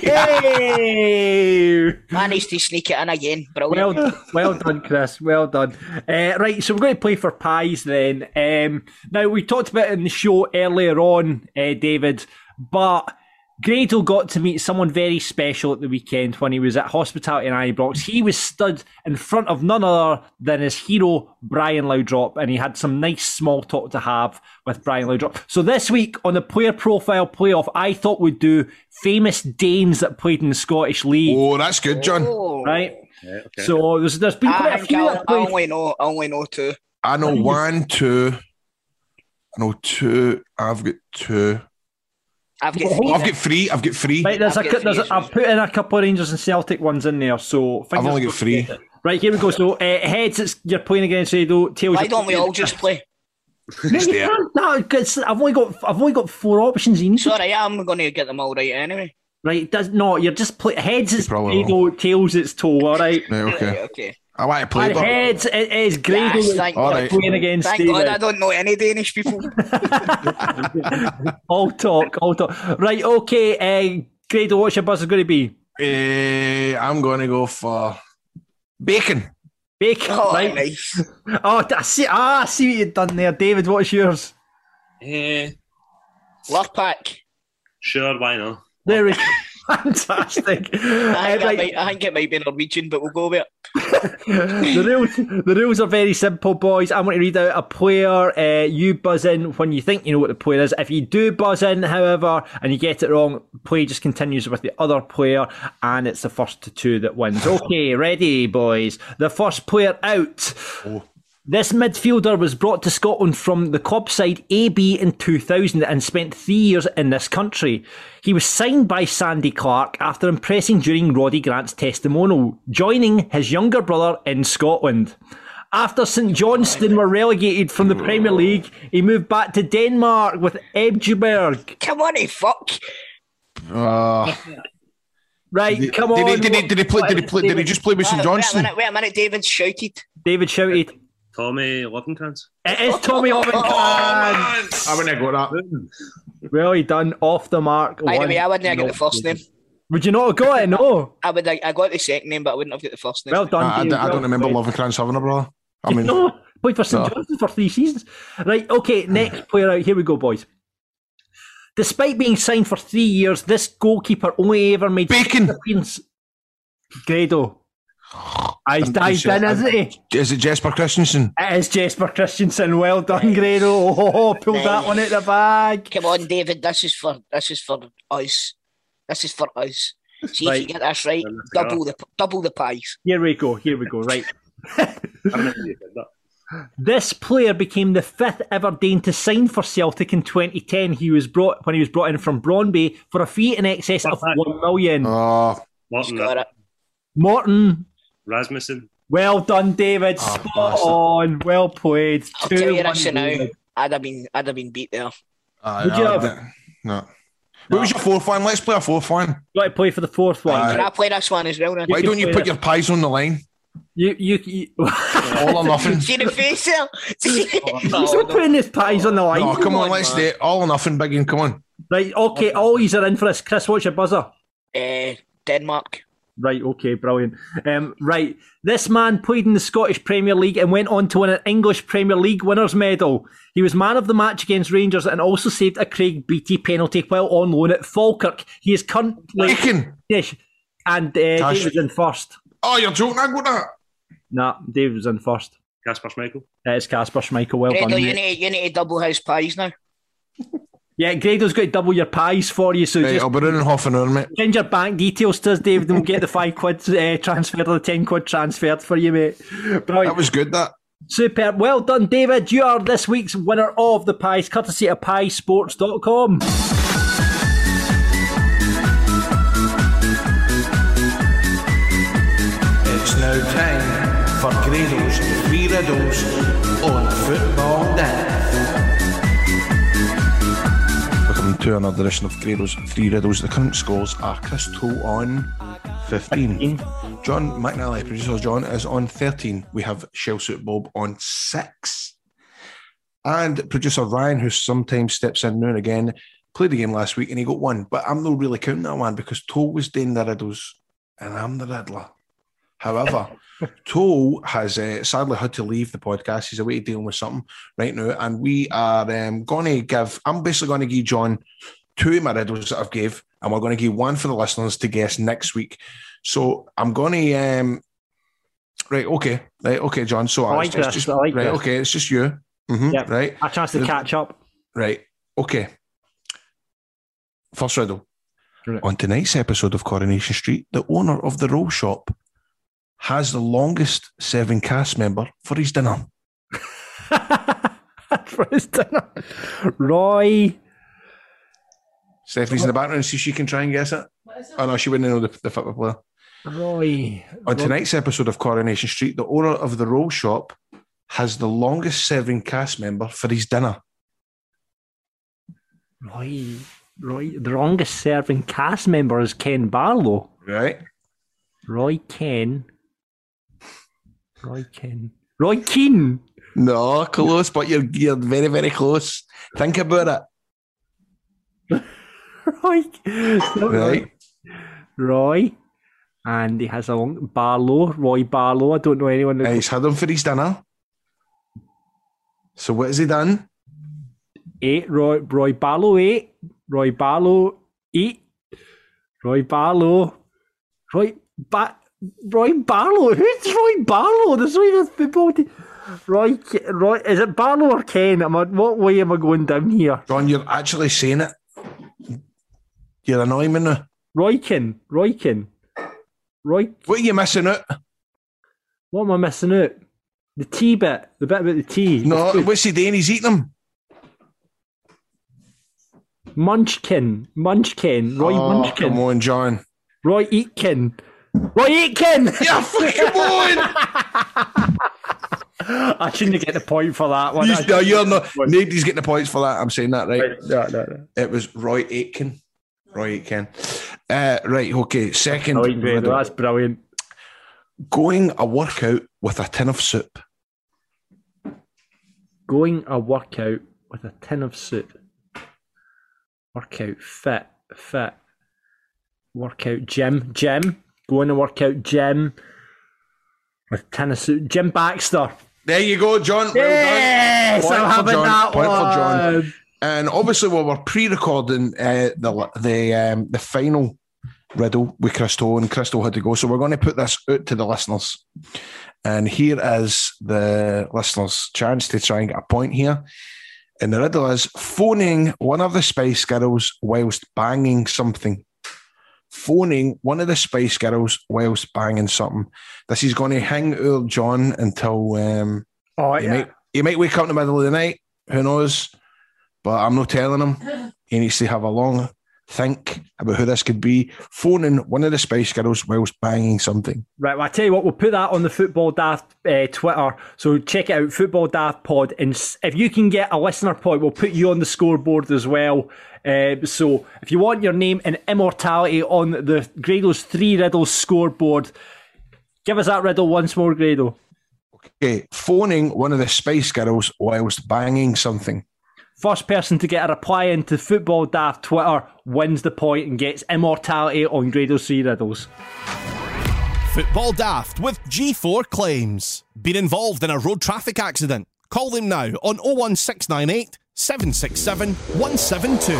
Speaker 4: Hey!
Speaker 5: Managed to sneak it in again. Brilliant.
Speaker 4: Well, well done, Chris. Well done. Uh, right, so we're going to play for pies then. Um, now we talked about it in the show earlier on, uh, David, but Grado got to meet someone very special at the weekend when he was at Hospitality in Ibrox. He was stood in front of none other than his hero Brian Laudrup, and he had some nice small talk to have with Brian Laudrup. So this week on the player profile playoff, I thought we'd do famous Danes that played in the Scottish League.
Speaker 6: Oh, that's good, John.
Speaker 5: Oh.
Speaker 4: Right.
Speaker 9: Yeah, okay.
Speaker 4: So there's there's been quite
Speaker 5: I
Speaker 4: a few
Speaker 5: I,
Speaker 4: that
Speaker 5: I only know, I only know two.
Speaker 6: I know one, two. I know two. I've got two.
Speaker 5: I've got three.
Speaker 6: I've got three. I've got three.
Speaker 4: Right, there's a,
Speaker 5: I've
Speaker 4: cou-
Speaker 5: got
Speaker 4: there's
Speaker 5: three
Speaker 4: a,
Speaker 5: as
Speaker 4: I've put in a couple of Rangers and Celtic ones in there. So
Speaker 6: I've only got three.
Speaker 4: we get it. Right, here we go. So uh, heads, it's you're playing against Grado. Tails,
Speaker 5: Why
Speaker 4: you're
Speaker 5: don't we all just play?
Speaker 6: It's there.
Speaker 4: No, 'cause I've only got I've only got four options. You need to-
Speaker 5: Sorry, I'm going to get them all right anyway.
Speaker 4: right? Does no, you're just play heads. It's
Speaker 6: probably
Speaker 4: Grado. Tails, it's toe. All right.
Speaker 6: Right,
Speaker 5: Right,
Speaker 6: okay.
Speaker 5: okay.
Speaker 6: I want to play,
Speaker 4: And
Speaker 6: but
Speaker 4: heads, it is great.
Speaker 5: Yes, thank
Speaker 6: All
Speaker 5: God.
Speaker 6: right.
Speaker 4: playing against
Speaker 5: Thank God I don't know any Danish people.
Speaker 4: all talk, all talk. Right, okay. Uh, Grado, what's your buzzer going to be?
Speaker 6: Eh, I'm going to go for bacon.
Speaker 4: Bacon,
Speaker 5: Oh,
Speaker 4: right?
Speaker 5: nice.
Speaker 4: Oh, I see. Ah, I see what you've done there, David. What's yours?
Speaker 9: Eh,
Speaker 5: Love pack.
Speaker 9: sure, why not?
Speaker 4: There we go. Fantastic.
Speaker 5: I think,
Speaker 4: Uh,
Speaker 5: might, I think it might be Norwegian, but we'll go with it.
Speaker 4: the rules the rules are very simple, boys. I'm going to read out a player. Uh, you buzz in when you think you know what the player is. If you do buzz in, however, and you get it wrong, play just continues with the other player, and it's the first to two that wins. Okay, ready, boys. The first player out. This midfielder was brought to Scotland from the club side AB in 2000 and spent three years in this country. He was signed by Sandy Clark after impressing during Roddy Grant's testimonial, joining his younger brother in Scotland. After St Johnstone were relegated from the Premier League, he moved back to Denmark with Esbjerg.
Speaker 5: Come on, eh, fuck.
Speaker 6: Uh,
Speaker 4: Right,
Speaker 6: did,
Speaker 4: come
Speaker 6: did
Speaker 4: on.
Speaker 6: He, did, he, did he play? Did he play? Did he just play with St
Speaker 5: Wait, wait a
Speaker 6: Johnston?
Speaker 5: minute, wait a minute. David shouted.
Speaker 4: David shouted.
Speaker 9: Tommy Lovenkrands.
Speaker 4: It is Tommy Lovenkrands.
Speaker 6: Oh, I wouldn't have got that.
Speaker 4: Well done, off the mark.
Speaker 5: By the way, I wouldn't have got the first name.
Speaker 4: Would you not have got it? No.
Speaker 5: I would. I got the second name, but I wouldn't have got the first name.
Speaker 4: Well done.
Speaker 6: I, I,
Speaker 4: David.
Speaker 6: I don't
Speaker 4: Well
Speaker 6: remember
Speaker 4: played.
Speaker 6: Lovenkrands having a brother. I mean,
Speaker 4: no, played for St
Speaker 6: No.
Speaker 4: Johnstone for three seasons. Right, okay, next player out. Here we go, boys. Despite being signed for three years, this goalkeeper only ever made
Speaker 6: Bacon.
Speaker 4: appearance. Grado. I
Speaker 6: I'm sure-
Speaker 4: in, isn't he?
Speaker 6: is it Jesper Christiansen?
Speaker 4: It is Jesper Christiansen. Well done, Grado. Oh, pulled that one out of the bag.
Speaker 5: Come on, David. This is for. This is for us. This is for us. See if you get this right. Double the double the pies.
Speaker 4: Here we go. Here we go. Right.
Speaker 9: I remember you said that.
Speaker 4: This player became the fifth ever Dane to sign for Celtic in 2010. He was brought when he was brought in from Brøndby for a fee in excess of
Speaker 9: Perfect.
Speaker 4: one million.
Speaker 6: Oh,
Speaker 9: Martin
Speaker 5: Got.
Speaker 4: Morten,
Speaker 9: Rasmussen.
Speaker 4: well done, David.
Speaker 6: Oh,
Speaker 4: Spot
Speaker 6: bastard.
Speaker 4: on. Well played.
Speaker 5: I'll tell you
Speaker 4: 2-1
Speaker 5: this now.
Speaker 4: David.
Speaker 5: I'd have been. I'd have been beat there.
Speaker 6: aye,
Speaker 4: Would you have-
Speaker 6: wouldn't- No. What was your fourth one? Let's play a fourth one.
Speaker 4: Got to play for the fourth one.
Speaker 6: Aye.
Speaker 5: Can I play this one as well then?
Speaker 6: Why
Speaker 4: can
Speaker 6: don't you put
Speaker 4: it.
Speaker 6: your pies on the line?
Speaker 4: You, you, you.
Speaker 6: All or nothing.
Speaker 5: See the face there?
Speaker 4: He's
Speaker 5: no,
Speaker 4: not putting his pies on the line.
Speaker 6: No, come on,
Speaker 5: on,
Speaker 6: let's do it. All or nothing, big and come on.
Speaker 4: Right, okay, all these are in for us. Chris, what's your buzzer?
Speaker 5: uh, Denmark.
Speaker 4: Right, okay, brilliant. Um, right, this man played in the Scottish Premier League and went on to win an English Premier League winners' medal. He was man of the match against Rangers and also saved a Craig Beattie penalty while on loan at Falkirk. He is currently
Speaker 6: Bacon.
Speaker 4: Yes, and uh,
Speaker 6: Tash.
Speaker 4: David's in first.
Speaker 6: Oh, you're joking. I got that.
Speaker 4: Nah, David was in first.
Speaker 9: Kasper Schmeichel.
Speaker 4: That is Kasper Schmeichel. Well
Speaker 5: Grado,
Speaker 4: done.
Speaker 5: you need you need to double his pies now.
Speaker 4: Yeah, Grado's got to double your pies for you, so
Speaker 6: Right,
Speaker 4: just
Speaker 6: I'll be running half an hour, mate.
Speaker 4: send your bank details to us, David, and we'll get the five quid uh, transferred or the ten quid transferred for you, mate.
Speaker 6: That was good, that.
Speaker 4: Superb. Well done, David. You are this week's winner of the pies, courtesy of piesports.com.
Speaker 10: It's now time
Speaker 6: for Grado's Three Riddles on Football Daft. To another edition of Grado's Three Riddles. The current scores are Chris Toll on 15. John McNally, producer John, is on 13. We have Shell Suit Bob on 6. And producer Ryan, who sometimes steps in now and again, played the game last week and he got one. But I'm not really counting that one because Toll was doing the riddles and I'm the Riddler. However, Toll has uh, sadly had to leave the podcast. He's away dealing with something right now. And we are um, going to give, I'm basically going to give John two of my riddles that I've gave, and we're going to give one for the listeners to guess next week. So I'm going to, um, right, okay, right, okay, John. So
Speaker 4: I like
Speaker 6: it's,
Speaker 4: this,
Speaker 6: just,
Speaker 4: I like
Speaker 6: right,
Speaker 4: this.
Speaker 6: okay, it's just you. Mhm,
Speaker 4: Yep.
Speaker 6: Right,
Speaker 4: A chance to catch up.
Speaker 6: right, okay. First riddle.
Speaker 4: Right.
Speaker 6: On tonight's episode of Coronation Street, the owner of the roll shop has the longest serving cast member for his dinner.
Speaker 4: For his dinner. Roy.
Speaker 6: Stephanie's in the background, see if she can try and guess it. Oh no, she wouldn't know the, the football player.
Speaker 4: Roy.
Speaker 6: On tonight's episode of Coronation Street, the owner of the roll shop has the longest serving cast member for his dinner.
Speaker 4: Roy. Roy. The longest serving cast member is Ken Barlow.
Speaker 6: Right?
Speaker 4: Roy Ken. Roy Ken. Roy Keane.
Speaker 6: No, close, but you're you're very, very close. Think about it.
Speaker 4: Roy. It's not
Speaker 6: Right?
Speaker 4: Roy. And he has a long Barlow. Roy Barlow. I don't know anyone. that-
Speaker 6: And he's had him for his dinner. So what has he done?
Speaker 4: Eight. Roy, Roy Barlow, eight. Roy Barlow, eight. Roy Barlow. Roy ba- Roy Barlow. Who's Roy Barlow? There's not even football team. Roy, Roy, is it Barlow or Ken? Am I, what way am I going down here?
Speaker 6: John, you're actually saying it. You're annoying me now.
Speaker 4: Roykin, Roykin, Roy.
Speaker 6: What are you missing out?
Speaker 4: What am I missing out? The tea bit, the bit about the tea.
Speaker 6: No, what's he doing? He's eating them.
Speaker 4: Munchkin, Munchkin, Roy
Speaker 6: oh,
Speaker 4: Munchkin,
Speaker 6: come on, John.
Speaker 4: Roy Eatkin, Roy Eatkin.
Speaker 6: Yeah, fucking on.
Speaker 4: I shouldn't get the point for that one.
Speaker 6: He's- no, you're not. Nobody's getting the points for that. I'm saying that right.
Speaker 4: No, no, no.
Speaker 6: It was Roy Aitken. Roy Aitken. Uh, right. Okay. Second.
Speaker 4: Brilliant, that's brilliant.
Speaker 6: Going a workout with a tin of soup.
Speaker 4: Going a workout with a tin of soup. Workout, fit, fit. Workout, gym, gym. Going to work out gym. With tennis. soup. Jim Baxter.
Speaker 6: There you go, John. Well
Speaker 4: Yes,
Speaker 6: done. Point
Speaker 4: I'm having
Speaker 6: John.
Speaker 4: that
Speaker 6: Point for John.
Speaker 4: one.
Speaker 6: And obviously, while we're pre-recording uh, the the um, the final riddle with Crystal, and Crystal had to go. So we're going to put this out to the listeners. And here is the listeners' chance to try and get a point here. And the riddle is phoning one of the Spice Girls whilst banging something. Phoning one of the Spice Girls whilst banging something. This is going to hang out John until um,
Speaker 4: Oh,
Speaker 6: he
Speaker 4: yeah.
Speaker 6: might he might wake up in the middle of the night. Who knows? But I'm not telling him. He needs to have a long think about who this could be. Phoning one of the Spice Girls whilst banging something.
Speaker 4: Right, well, I tell you what, we'll put that on the Football Daft uh, Twitter. So check it out, Football Daft Pod. And if you can get a listener point, we'll put you on the scoreboard as well. Uh, so if you want your name and immortality on the Grado's Three Riddles scoreboard, give us that riddle once more, Grado.
Speaker 6: Okay, phoning one of the Spice Girls whilst banging something.
Speaker 4: First person to get a reply into Football Daft Twitter wins the point and gets immortality on Grado's Three Riddles.
Speaker 1: Football Daft with G4 Claims. Been involved in a road traffic accident? Call them now on 01698 767 172.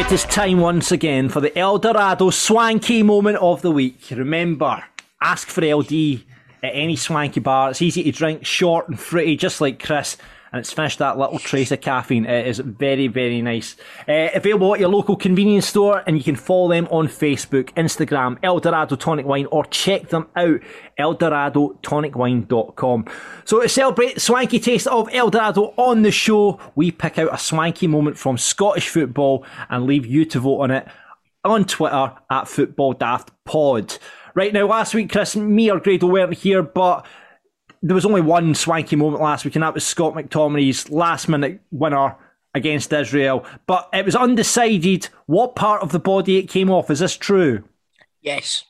Speaker 4: It is time once again for the El Dorado swanky moment of the week. Remember, ask for LD at any swanky bar. It's easy to drink, short and fruity, just like Chris. And it's finished that little trace of caffeine. It is very, very nice. Uh, available at your local convenience store, and you can follow them on Facebook, Instagram, El Dorado Tonic Wine, or check them out, eldoradotonicwine.com. So to celebrate the swanky taste of El Dorado on the show, we pick out a swanky moment from Scottish football and leave you to vote on it on Twitter at Football Daft Pod. Right now, last week, Chris, me or Grado weren't here, but there was only one swanky moment last week, and that was Scott McTominay's last minute winner against Israel. But it was undecided what part of the body it came off. Is this true?
Speaker 5: Yes.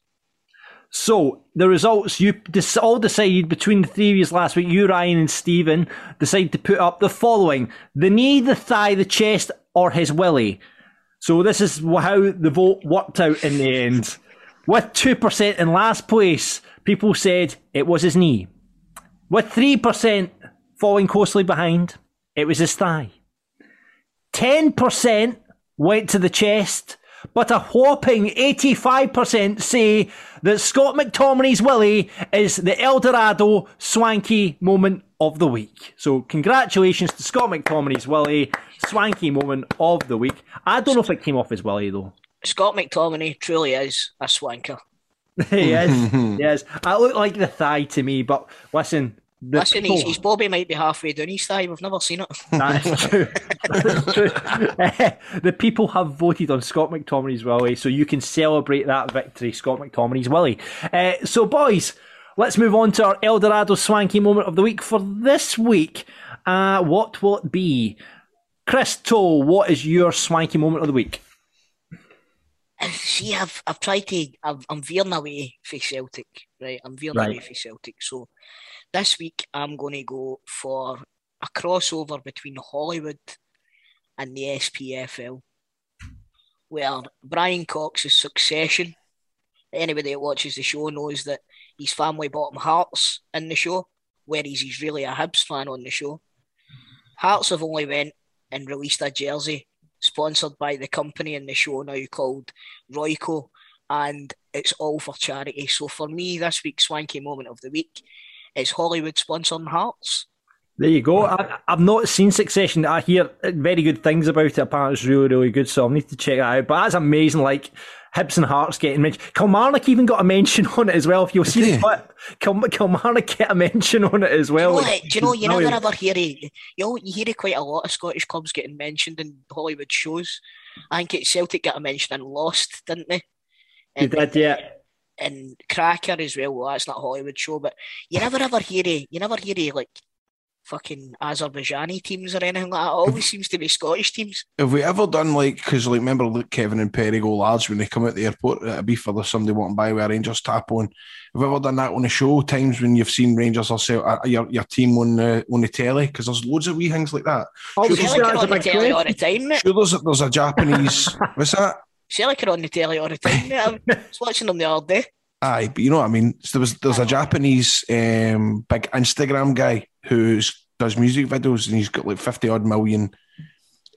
Speaker 4: So the results you all decided between the three of you last week. You, Ryan, and Stephen decided to put up the following: the knee, the thigh, the chest, or his willy. So this is how the vote worked out in the end. With two percent in last place, people said it was his knee. With three percent falling closely behind, it was his thigh. Ten percent went to the chest, but a whopping 85% say that Scott McTominay's Willie is the Eldorado swanky moment of the week. So, congratulations to Scott McTominay's Willie, swanky moment of the week. I don't know if it came off as Willie though.
Speaker 5: Scott McTominay truly is a swanker.
Speaker 4: he is. Yes. I look like the thigh to me, but listen. The
Speaker 5: Listen,
Speaker 4: people-
Speaker 5: his, his Bobby might be halfway down his thigh. We've never seen it.
Speaker 4: That is true. That is true. the people have voted on Scott McTominay's Willie, so you can celebrate that victory, Scott McTominay's Willie. Uh, so, boys, let's move on to our Eldorado swanky moment of the week for this week. Uh, what will it be? Chris Toll, what is your swanky moment of the week?
Speaker 5: See, I've I've tried to. I've, I'm veering away for Celtic, right? I'm veering
Speaker 4: Right.
Speaker 5: away for Celtic. So this week I'm going to go for a crossover between Hollywood and the SPFL, where Brian Cox's Succession. Anybody that watches the show knows that his family bought him Hearts in the show, whereas he's really a Hibs fan on the show. Hearts have only went and released a jersey sponsored by the company in the show now called Royco, and it's all for charity. So for me, this week's swanky moment of the week is Hollywood sponsoring Hearts.
Speaker 4: There you go. I, I've not seen Succession. I hear very good things about it. Apparently, it's really, really good. So I need to check that out. But that's amazing. Like Hibs and Hearts getting mentioned. Kilmarnock even got a mention on it as well. If you'll see the
Speaker 6: they?
Speaker 4: clip, Kil- Kilmarnock get a mention on it as
Speaker 5: Do
Speaker 4: well.
Speaker 5: you know,
Speaker 4: Like.
Speaker 5: Do you, know you never ever hear it. You, know, you hear it quite a lot of Scottish clubs getting mentioned in Hollywood shows. I think it Celtic got a mention in Lost, didn't they?
Speaker 4: You did, yeah.
Speaker 5: And Cracker as well. Well, that's not a Hollywood show, but you never ever hear it. You never hear it like fucking Azerbaijani teams or anything like that. It always seems to be Scottish teams.
Speaker 6: Have we ever done like because like remember Luke, Kevin, and Perry go lads when they come out the airport at a beef or there's somebody walking by a Rangers tap on? Have we ever done that on the show? Times when you've seen Rangers or sell, uh, your your team on the on the telly because there's loads of wee things like that.
Speaker 4: Oh,
Speaker 6: Sure, there's,
Speaker 5: on the telly all the time, mate.
Speaker 6: sure there's, a, there's a Japanese. what's that?
Speaker 5: Are on the telly all the time, mate. I was watching them the other day.
Speaker 6: Aye, but you know what I mean. So there was there's a Japanese um, big Instagram guy who's does music videos and he's got like fifty odd million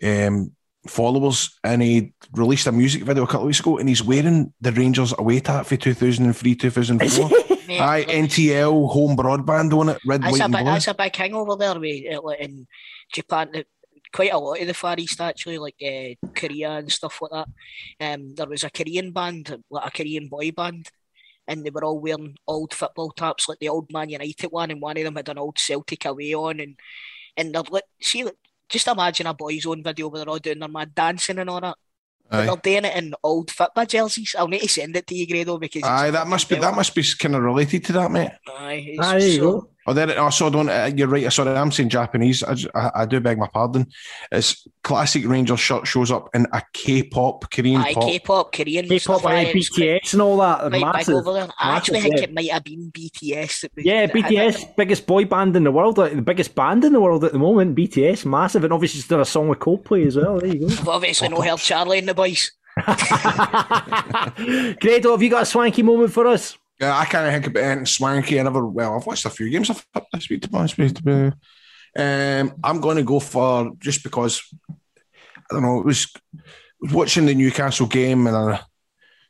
Speaker 6: um, followers, and he released a music video a couple of weeks ago, and he's wearing the Rangers away tap for two thousand and three, two thousand four.
Speaker 5: Mate,
Speaker 6: Aye, NTL home broadband on it, red,
Speaker 5: that's,
Speaker 6: white,
Speaker 5: a
Speaker 6: and
Speaker 5: big,
Speaker 6: blue.
Speaker 5: that's a big thing over there with, uh, in Japan. Quite a lot of the Far East, actually, like uh, Korea and stuff like that. Um, there was a Korean band, like a Korean boy band, and they were all wearing old football tops, like the old Man United one, and one of them had an old Celtic away on, and and they're like, see, like, just imagine a boys' own video where they're all doing their mad dancing and all that. But they're doing it in old football jerseys. I'll need to send it to you, Grado, because
Speaker 6: Aye, that must be that must be kind of related to that, mate.
Speaker 5: Aye, it's
Speaker 4: there you
Speaker 5: so-
Speaker 4: go.
Speaker 6: Oh, there. Oh, so I don't. Uh, you're right. I sorry, I'm saying Japanese. I, j- I- I do beg my pardon. It's classic Rangers shirt shows up in a K-pop, Korean
Speaker 5: Aye,
Speaker 6: pop.
Speaker 5: K-pop, Korean
Speaker 4: K-pop,
Speaker 5: stuff.
Speaker 4: aye,
Speaker 5: aye, quite-
Speaker 4: BTS and all that.
Speaker 5: quite big
Speaker 4: massive.
Speaker 5: over there. I actually think
Speaker 4: yeah.
Speaker 5: it might have been BTS.
Speaker 4: Yeah,
Speaker 5: that
Speaker 4: BTS,
Speaker 5: it.
Speaker 4: biggest boy band in the world, like the biggest band in the world at the moment. BTS, massive, and obviously it's done a song with Coldplay as well. There you go.
Speaker 5: I've obviously no heard Charlie and the boys.
Speaker 4: Grado, have you got a swanky moment for us?
Speaker 6: Yeah, I kind of think about anything swanky. I never, well, I've watched a few games of football this week, to be honest with you. Um, I'm going to go for just because I don't know. It was, was watching the Newcastle game and uh,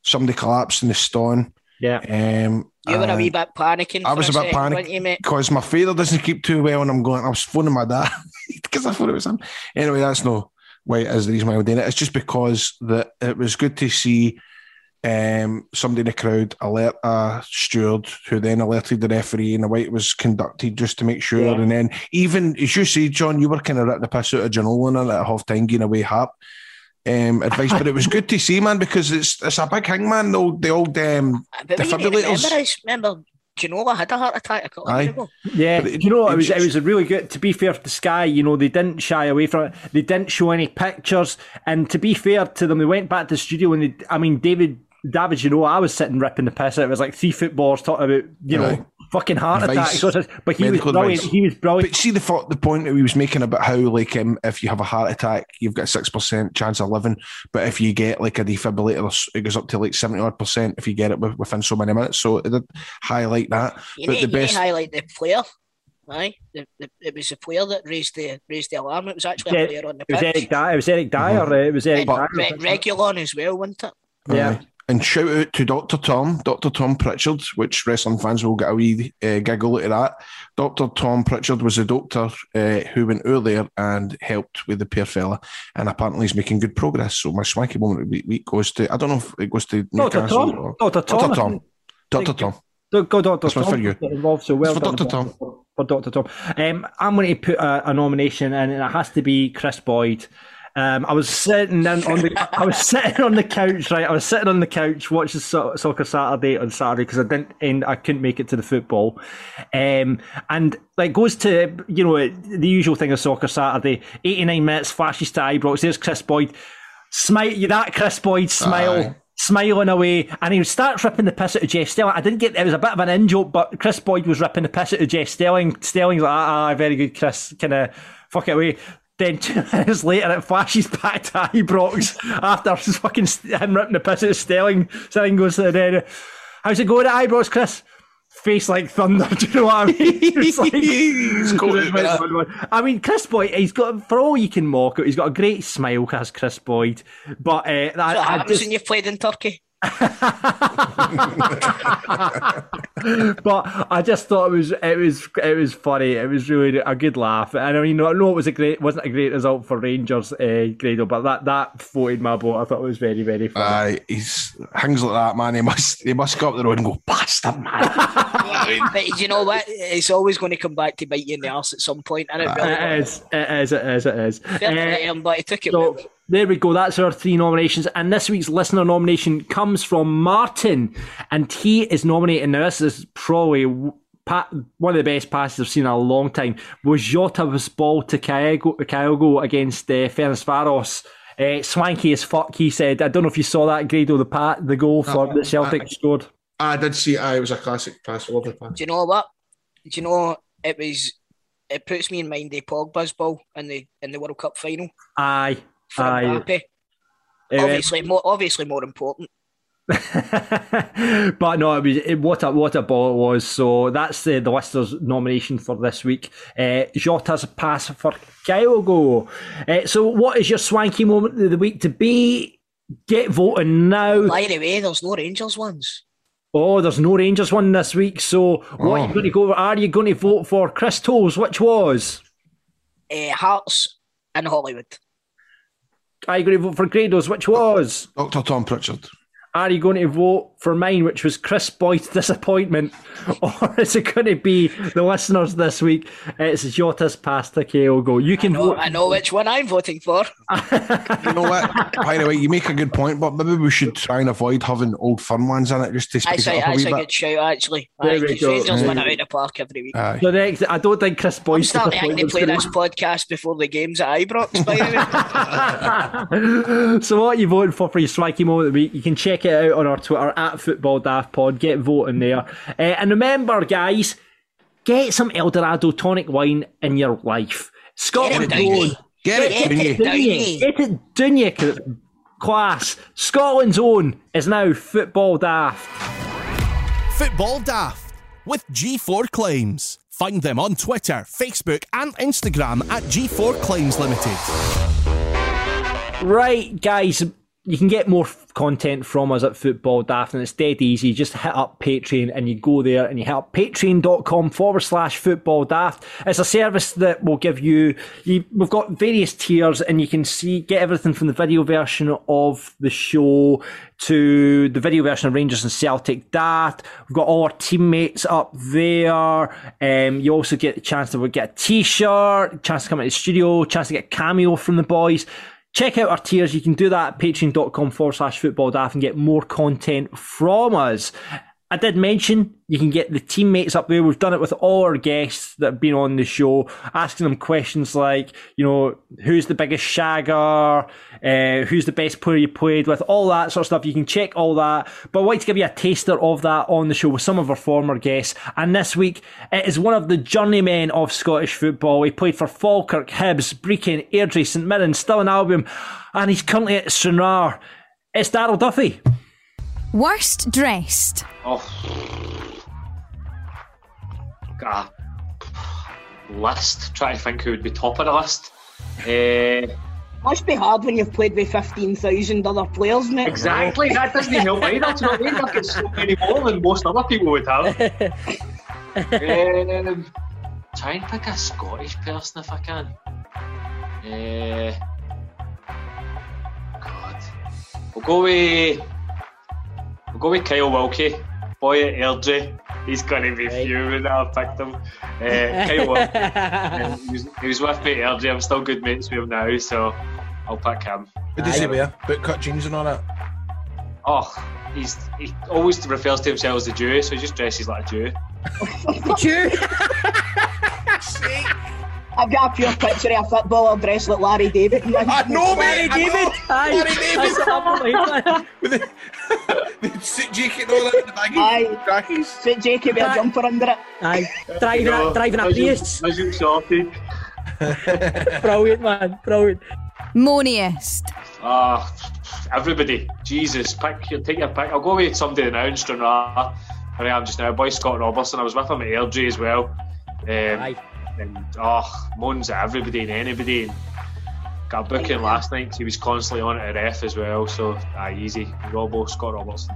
Speaker 6: somebody collapsed in the stone.
Speaker 4: Yeah.
Speaker 6: Um,
Speaker 5: You were a wee bit panicking.
Speaker 6: I was a bit
Speaker 5: second,
Speaker 6: panic-
Speaker 5: you, mate?
Speaker 6: because my father doesn't keep too well, and I'm going. I was phoning my dad because I thought it was him. Anyway, that's no why it is the reason why I'm doing it. It's just because that it was good to see um, somebody in the crowd alert a steward, who then alerted the referee, and the way it was conducted just to make sure.
Speaker 4: Yeah.
Speaker 6: And then even as you see, John, you were kind of ripping the piss out of John Olin at half time, getting away harp. um, advice, but it was good to see, man, because it's it's a big thing, man. The old, the old um,
Speaker 5: But what you need to remember
Speaker 6: defibrillators.
Speaker 5: is, remember, Ginola had a heart attack a couple of
Speaker 6: Aye.
Speaker 5: years ago.
Speaker 4: Yeah,
Speaker 6: it-
Speaker 4: you know? It
Speaker 6: it
Speaker 4: was it was a really good. To be fair to Sky, you know they didn't shy away from it. They didn't show any pictures, and to be fair to them, they went back to the studio and they. I mean, David, David, you know, I was sitting ripping the piss. out. It was like three footballers talking about you know fucking heart
Speaker 6: Advice.
Speaker 4: attacks. But he was brilliant.
Speaker 6: advice.
Speaker 4: He was brilliant.
Speaker 6: But see the thought, the point that he was making about how, like, um, if you have a heart attack, you've got a six percent chance of living, but if you get like a defibrillator, it goes up to like seventy odd percent if you get it wi- within so many minutes. So it did highlight that.
Speaker 5: You
Speaker 6: But
Speaker 5: need,
Speaker 6: the
Speaker 5: you
Speaker 6: best,
Speaker 5: highlight the player. Aye, the, the, it was the player that raised the raised the alarm. It was actually a player on the
Speaker 4: It was
Speaker 5: pitch.
Speaker 4: Eric Dier. It was Eric Dier. uh, It was Eric
Speaker 6: But-
Speaker 4: Dier.
Speaker 5: Re- Reguilón as well, wasn't it?
Speaker 4: Yeah.
Speaker 6: Aye. And shout out to Dr. Tom, Dr. Tom Pritchard, which wrestling fans will get a wee uh, giggle of that. Dr. Tom Pritchard was a doctor uh, who went there and helped with the poor fella, and apparently he's making good progress. So my swanky moment of the week goes to, I don't know if it goes to
Speaker 4: Dr.
Speaker 6: Newcastle
Speaker 4: Tom.
Speaker 6: or
Speaker 4: Dr. Tom.
Speaker 6: Dr. Tom. Dr. Tom.
Speaker 4: Go, Dr.
Speaker 6: One's
Speaker 4: Tom.
Speaker 6: for you.
Speaker 4: Involved, so well
Speaker 6: for
Speaker 4: done
Speaker 6: Dr. Tom.
Speaker 4: For, for Dr. Tom. Um, I'm going to put a, a nomination in, and it has to be Kris Boyd. Um, I was sitting down on the, I was sitting on the couch, right? I was sitting on the couch watching so- Soccer Saturday on Saturday because I didn't, and I couldn't make it to the football. Um, and like goes to you know the usual thing of Soccer Saturday. 89 minutes, flashes to Ibrox. There's Kris Boyd. Smile, you that Kris Boyd smile.
Speaker 6: Aye.
Speaker 4: Smiling away, and he starts ripping the piss out of Jeff Stelling. I didn't get it was a bit of an in joke, but Kris Boyd was ripping the piss out of Jeff Stelling. Stelling's like, ah, ah, very good, Kris. Kind of fuck it away. Then two minutes later, it flashes back to Ibrox after fucking him ripping the piss out of Stelling. Stelling goes to the How's it going at Ibrox, Kris? Face like thunder. Do you know what I mean? It's like,
Speaker 6: He's got.
Speaker 4: I mean, Kris Boyd. He's got for all you can mock it. He's got a great smile, has Kris Boyd. But uh, I,
Speaker 5: That's what
Speaker 4: I
Speaker 5: happens
Speaker 4: just,
Speaker 5: when you've played in Turkey.
Speaker 4: but I just thought it was it was it was funny. It was really a good laugh. And I mean, I know it was a great wasn't a great result for Rangers, uh, Grado, but that that floated my boat. I thought it was very very funny.
Speaker 6: Aye, he's things like that, man. He must, he must go up the road and go, bastard, man.
Speaker 5: but you know what? It's always going to come back to bite you in the arse at some point. point, and it really
Speaker 4: it
Speaker 5: will.
Speaker 4: is, it is, it is, it is.
Speaker 5: Fair play
Speaker 4: Uh,
Speaker 5: him, but he took it
Speaker 4: So
Speaker 5: well.
Speaker 4: There we go. That's our three nominations. And this week's listener nomination comes from Martin. And he is nominating. Now, this is probably one of the best passes I've seen in a long time. Was Jota's ball to Kyogo, Kyogo against uh, Ferencváros. Uh, swanky as fuck, he said. I don't know if you saw that, Grado, the pat, the goal for the Celtic scored.
Speaker 6: I did see, aye, it was a classic pass, lovely pass.
Speaker 5: Do you know what? Do you know it was? It puts me in mind of Pogba's ball in the in the World Cup final
Speaker 4: Aye.
Speaker 5: For
Speaker 4: Aye.
Speaker 5: Mbappe.
Speaker 4: Uh,
Speaker 5: Obviously, more obviously more important.
Speaker 4: but no, it was it, what a what a ball it was. So that's the the listeners' nomination for this week. Uh, Jota's pass for Kyogo. Uh, so what is your swanky moment of the week to be? Get voting now.
Speaker 5: By the way, there's no Rangers ones.
Speaker 4: Oh, there's no Rangers one this week. So what are
Speaker 6: Oh.
Speaker 4: you going to go? Are you going to vote for Chris Tolles? Which was?
Speaker 5: Uh, Hearts in Hollywood.
Speaker 4: Going to vote for Grados? Which was?
Speaker 6: Dr. Tom Pritchard.
Speaker 4: Are you going to vote for mine, which was Kris Boyd's disappointment? Or is it going to be the listeners this week? It's Jota's pass to Kyogo. You can
Speaker 5: No,
Speaker 4: vote.
Speaker 5: I know which one I'm voting for.
Speaker 6: You know what? By the way, you make a good point, but maybe we should try and avoid having old fun ones in it just to spice
Speaker 5: That's a,
Speaker 6: it up a
Speaker 5: that's
Speaker 6: wee
Speaker 5: a
Speaker 6: bit.
Speaker 5: good shout, actually.
Speaker 4: There
Speaker 5: Aye,
Speaker 4: we
Speaker 5: 'cause
Speaker 4: go.
Speaker 5: Rangers win
Speaker 6: Aye.
Speaker 5: out of the park every week.
Speaker 6: Aye.
Speaker 4: The next, I don't think Kris
Speaker 5: I'm
Speaker 4: Boyd's
Speaker 5: starting to play this podcast before the games at Ibrox, by the way.
Speaker 4: so what are you voting for for your swanky moment of the week? You can check it out on our Twitter at Football Daft Pod. Get voting there, uh, and remember, guys, get some Eldorado tonic wine in your life. Scotland
Speaker 5: Get it,
Speaker 4: own.
Speaker 6: Get it,
Speaker 5: Get it.
Speaker 6: you?
Speaker 4: You? Get it, didn't you? 'Cause it's Class. Scotland's own is now Football Daft.
Speaker 1: Football Daft with G4 Claims. Find them on Twitter, Facebook, and Instagram at G4 Claims Limited.
Speaker 4: Right, guys, you can get more f- content from us at Football Daft, and it's dead easy. Just hit up Patreon and you go there and you hit up patreon.com forward slash football daft. It's a service that will give you, you, we've got various tiers and you can see, get everything from the video version of the show to the video version of Rangers and Celtic Daft. We've got all our teammates up there. Um, you also get the chance to get a t-shirt, chance to come into the studio, chance to get a cameo from the boys check out our tiers. You can do that at patreon.com forward slash football daft and get more content from us. I did mention you can get the teammates up there. We've done it with all our guests that have been on the show, asking them questions like, you know, who's the biggest shagger, uh, who's the best player you played with, all that sort of stuff. You can check all that. But I want to give you a taster of that on the show with some of our former guests. And this week, it is one of the journeymen of Scottish football. He played for Falkirk, Hibs, Brechin, Airdrie, St Mirren, Stirling Albion, and he's currently at Stranraer. It's Daryl Duffy.
Speaker 10: Worst dressed.
Speaker 11: Oh. Got a list. Try to think who would be top of the list. Uh,
Speaker 5: Must be hard when you've played with 15,000 other players, mate.
Speaker 11: exactly. That doesn't help either. Do you know what I mean? I've got so many more than most other people would have. um, try and pick a Scottish person if I can. Uh, God. We'll go with. We'll go with Kyle Wilkie, boy at Airdrie. He's going to be fuming that I've picked him. Uh, Kyle Wilkie. Um, he, was, he was with me at Airdrie. I'm still good mates with him now, so I'll pick him.
Speaker 6: What does he wear? Bootcut jeans and all that?
Speaker 11: Oh, he's he always refers to himself as a Jew, so he just dresses like a Jew.
Speaker 4: Jew?
Speaker 5: I've got a pure picture of a footballer dressed like Larry David.
Speaker 6: I know, mate.
Speaker 4: Larry
Speaker 6: I know.
Speaker 4: David. Aye,
Speaker 6: Larry David.
Speaker 4: that's unbelievable.
Speaker 6: With the, the suit jacket and all that, the baggy
Speaker 5: Aye.
Speaker 6: trackies.
Speaker 5: Fit Jacob with a jumper under it.
Speaker 4: Aye, driving a, driving a Prius.
Speaker 11: As you sorted.
Speaker 4: Brilliant, man. Brilliant.
Speaker 10: Moniest.
Speaker 11: Ah, everybody. Jesus, pick your take your pick. I'll go with somebody now, Stranraer. Where I am just now. Boy Scott Robertson. I was with him at Airdrie as well. Um,
Speaker 4: Aye.
Speaker 11: And oh, moans at everybody and anybody. And got a booking last night 'cause he was constantly on at a ref as well. So aye, easy. Robbo Scott Robertson.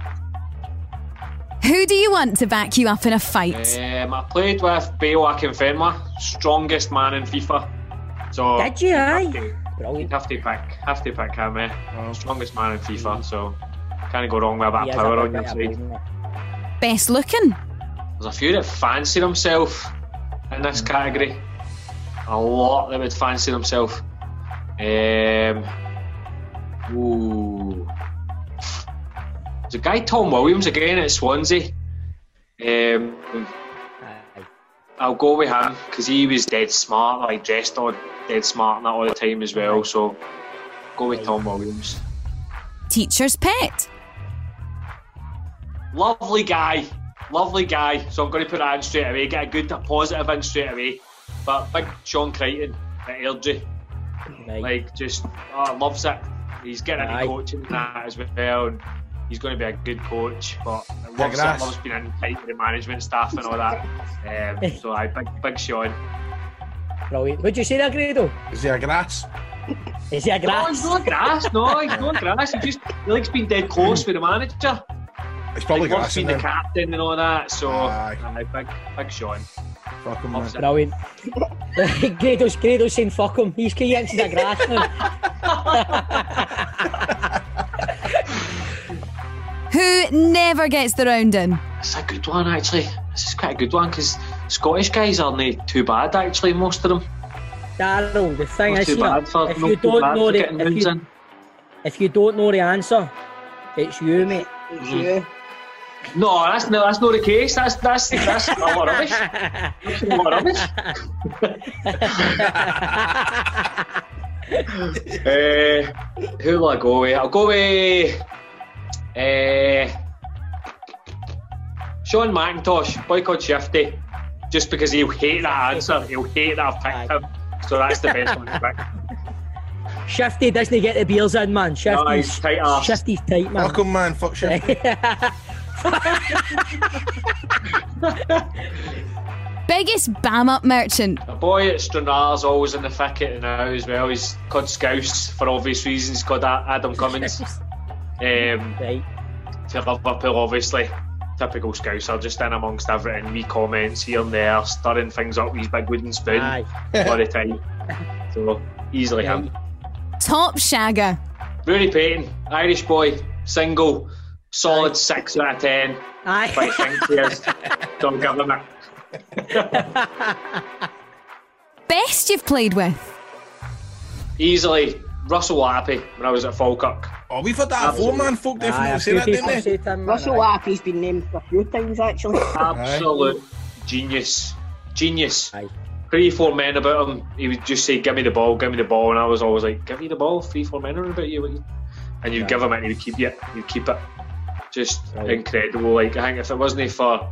Speaker 10: Who do you want to back you up in a fight?
Speaker 11: Um, I played with Bayo Akinfenwa, strongest man in FIFA. So
Speaker 4: Did you?
Speaker 11: have
Speaker 4: Aye.
Speaker 11: to,
Speaker 4: Brilliant.
Speaker 11: have to pick, have to pick him. Eh? Strongest man in FIFA. So can't go wrong with a bit of power on your side.
Speaker 4: blue, isn't it?
Speaker 10: Best looking.
Speaker 11: There's a few that fancy themselves in this category. A lot that would fancy themselves. Um, ooh. There's a guy, Tom Williams, again at Swansea. Um, I'll go with him because he was dead smart, like dressed all dead smart and that all the time as well. So go with Tom Williams.
Speaker 10: Teacher's pet.
Speaker 11: Lovely guy, lovely guy. So I'm going to put that in straight away. Get a good, a positive in straight away. But big Sean Crichton at Airdrie,
Speaker 4: Right.
Speaker 11: like just oh, loves it. He's getting into coaching and that as well. And he's going to be a good coach, but loves it.
Speaker 6: grass.
Speaker 11: Loves being in tight with the management staff and all that. Um, so I big, big Sean.
Speaker 4: Brilliant. Would you say that, Grado?
Speaker 6: Is he a grass?
Speaker 4: Is he a grass?
Speaker 11: No, he's not grass. No, he's not grass. He just he likes being dead close with the manager.
Speaker 6: It's probably
Speaker 11: Like,
Speaker 6: grass
Speaker 11: loves being
Speaker 6: in
Speaker 11: the captain and all that. So
Speaker 6: Aye.
Speaker 11: aye, big, big Sean.
Speaker 6: Fuck him, man.
Speaker 11: Loves it.
Speaker 4: Brilliant. Grado's, Grado's saying fuck him. He's key into the grass now.
Speaker 10: Who never gets the round in?
Speaker 11: It's a good one actually. This is quite a good one because Scottish guys aren't too bad actually. Most of them.
Speaker 4: Daryl, the thing
Speaker 11: Not
Speaker 4: is
Speaker 11: too
Speaker 4: here,
Speaker 11: bad for,
Speaker 4: if
Speaker 11: not
Speaker 4: you
Speaker 11: too
Speaker 4: don't
Speaker 11: bad
Speaker 4: know
Speaker 11: for
Speaker 4: the
Speaker 11: getting
Speaker 4: if you,
Speaker 11: in.
Speaker 4: if you don't know the answer, it's you, mate.
Speaker 5: It's you.
Speaker 11: No, that's no, that's not the case. That's that's that's a lot of rubbish. That's a lot of rubbish. uh, who will I go with? I'll go with uh, Sean McIntosh, boy called Shifty, just because he'll hate that answer. He'll hate that I've picked him. So that's the best one to pick.
Speaker 4: Shifty doesn't get the beers in, man. Shifty's,
Speaker 11: No, he's tight arse.
Speaker 4: Shifty's tight, man.
Speaker 6: Fuck him, man. Fuck shit.
Speaker 10: Biggest bam up merchant.
Speaker 11: A boy at Stranraer's always in the thicket now as well. He's called Scouse for obvious reasons. He's called A- Adam Cummins. Um,
Speaker 4: Right.
Speaker 11: for Liverpool, obviously. Typical Scouser, just in amongst everything. Me comments here and there, stirring things up with his big wooden spoon
Speaker 4: Aye.
Speaker 11: all the time. So, easily him.
Speaker 10: Top shagger.
Speaker 11: Rooney Payton, Irish boy, single, solid 6 out of 10.
Speaker 4: Aye.
Speaker 11: But think he is. Don't give him it.
Speaker 10: Best you've played with.
Speaker 11: Easily, Russell Latapy when I was at Falkirk.
Speaker 6: Oh, we've had that before, man. Folk definitely say that, didn't they?
Speaker 3: Russell Latapy's been named for a few times actually.
Speaker 11: Absolute genius. Genius. Three, four men about him. He would just say, Give me the ball, give me the ball. And I was always like, Give me the ball, three, four men are about you. What you-" And you'd
Speaker 4: Yeah.
Speaker 11: give him it and he'd keep it. He'd keep it. Just
Speaker 4: Right.
Speaker 11: incredible. Like, I think if it wasn't for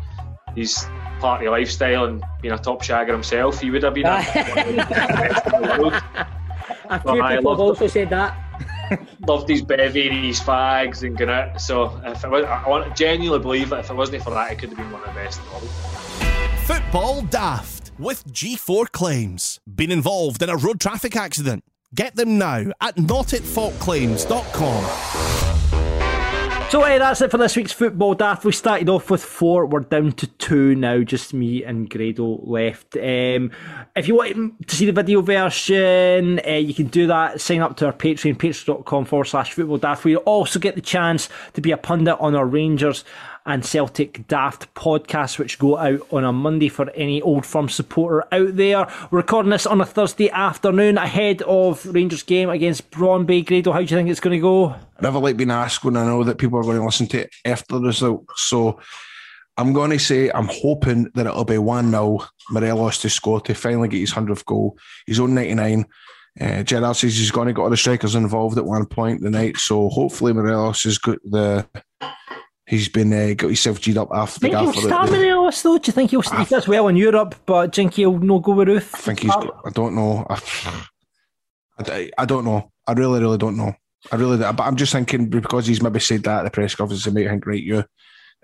Speaker 11: his party lifestyle and being a top shagger himself, he would have been a,
Speaker 3: A few
Speaker 11: I
Speaker 3: people have
Speaker 11: loved
Speaker 3: also said that.
Speaker 11: loved his bevy and his fags and going out. So if it was, I want- genuinely believe that if it wasn't for that, it could have been one of the best. in the world.
Speaker 1: Football Daft with G4 Claims. Been involved in a road traffic accident? Get them now at notitfaultclaims.com.
Speaker 4: So uh, that's it for this week's football daft. We started off with four. We're down to two now. Just me and Grado left. Um, if you want to see the video version, uh, you can do that. Sign up to our Patreon, patreon.com forward slash football daft. We also get the chance to be a pundit on our Rangers and Celtic Daft podcast, which go out on a Monday for any Old Firm supporter out there. We're recording this on a Thursday afternoon ahead of Rangers game against Brøndby. Grado, how do you think it's going to go?
Speaker 6: Like being asked when I know that people are going to listen to it after the result. So I'm going to say I'm hoping that it'll be 1 0. Morelos to score to finally get his 100th goal. He's on 99. Uh, Gerrard says he's going to get all the strikers involved at one point tonight. So hopefully Morelos has got the. He's been uh, got himself G'd up after the
Speaker 4: think he'll start Morelos though? Do you think he'll he does well in Europe, but do you think he'll no go with Roofe?
Speaker 6: I think he's. I don't know. I, I, I don't know. I really, really don't know. I really, but I'm just thinking because he's maybe said that at the press conference, he might think, right, you,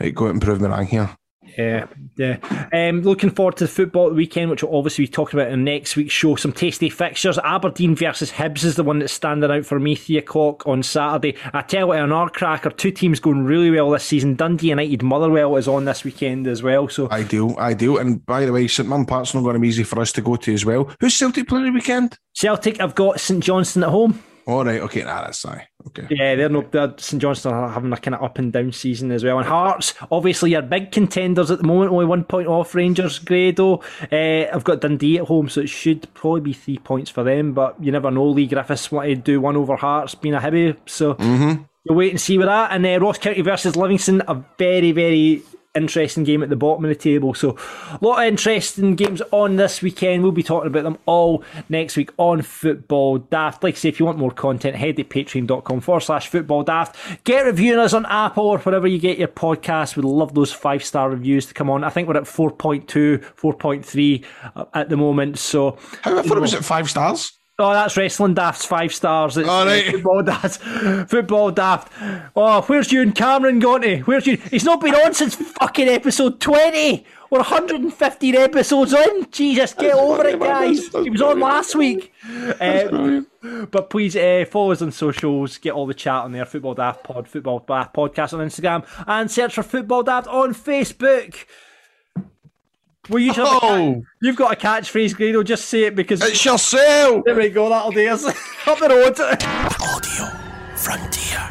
Speaker 6: right, go out and prove me wrong here.
Speaker 4: Yeah, yeah. Um, looking forward to the football weekend, which we'll obviously be talking about in next week's show. Some tasty fixtures. Aberdeen versus Hibs is the one that's standing out for me. Three o'clock on Saturday. I tell you an R cracker. Two teams going really well this season. Dundee United Motherwell is on this weekend as well. So
Speaker 6: Ideal, ideal. And by the way, St Mirren Park's not going to be easy for us to go to as well. Who's Celtic playing the weekend?
Speaker 4: Celtic, I've got St Johnstone at home.
Speaker 6: All right, okay, nah, that's fine. Okay.
Speaker 4: Yeah, they're no they're, St Johnstone are having a kind of up and down season as well. And Hearts, obviously, are big contenders at the moment, only one point off Rangers. Grado, uh, I've got Dundee at home, so it should probably be three points for them. But you never know. Leigh Griffiths wanted to do one over Hearts, being a Hibby, so you'll wait and see with that. And uh, Ross County versus Livingston, a very very interesting game at the bottom of the table. So a lot of interesting games on this weekend. We'll be talking about them all next week on Football Daft. Like I say, if you want more content, head to patreon.com forward slash football daft. Get reviewing us on Apple or wherever you get your podcast. We'd love those five star reviews to come on. I think we're at 4.2, 4.3 uh, at the moment. So
Speaker 6: How I thought it was at five stars.
Speaker 4: Oh, that's Wrestling Daft's five stars. It's
Speaker 6: All right.
Speaker 4: Football Daft. Football Daft. Oh, where's you and Cameron gone to? Where's you? He's not been on since fucking episode 20. We're 115 episodes in. Jesus, get over it, guys. He was on last week. Um, but please uh, follow us on socials. Get all the chat on there. Football Daft Pod, Football Daft Podcast on Instagram, and search for Football Daft on Facebook. Well, you should have
Speaker 6: Oh.
Speaker 4: catch- You've got a catchphrase, Grado. Just say it because
Speaker 6: It's yourself.
Speaker 4: there we go. That'll do us. Up the road.
Speaker 1: Audio Frontier.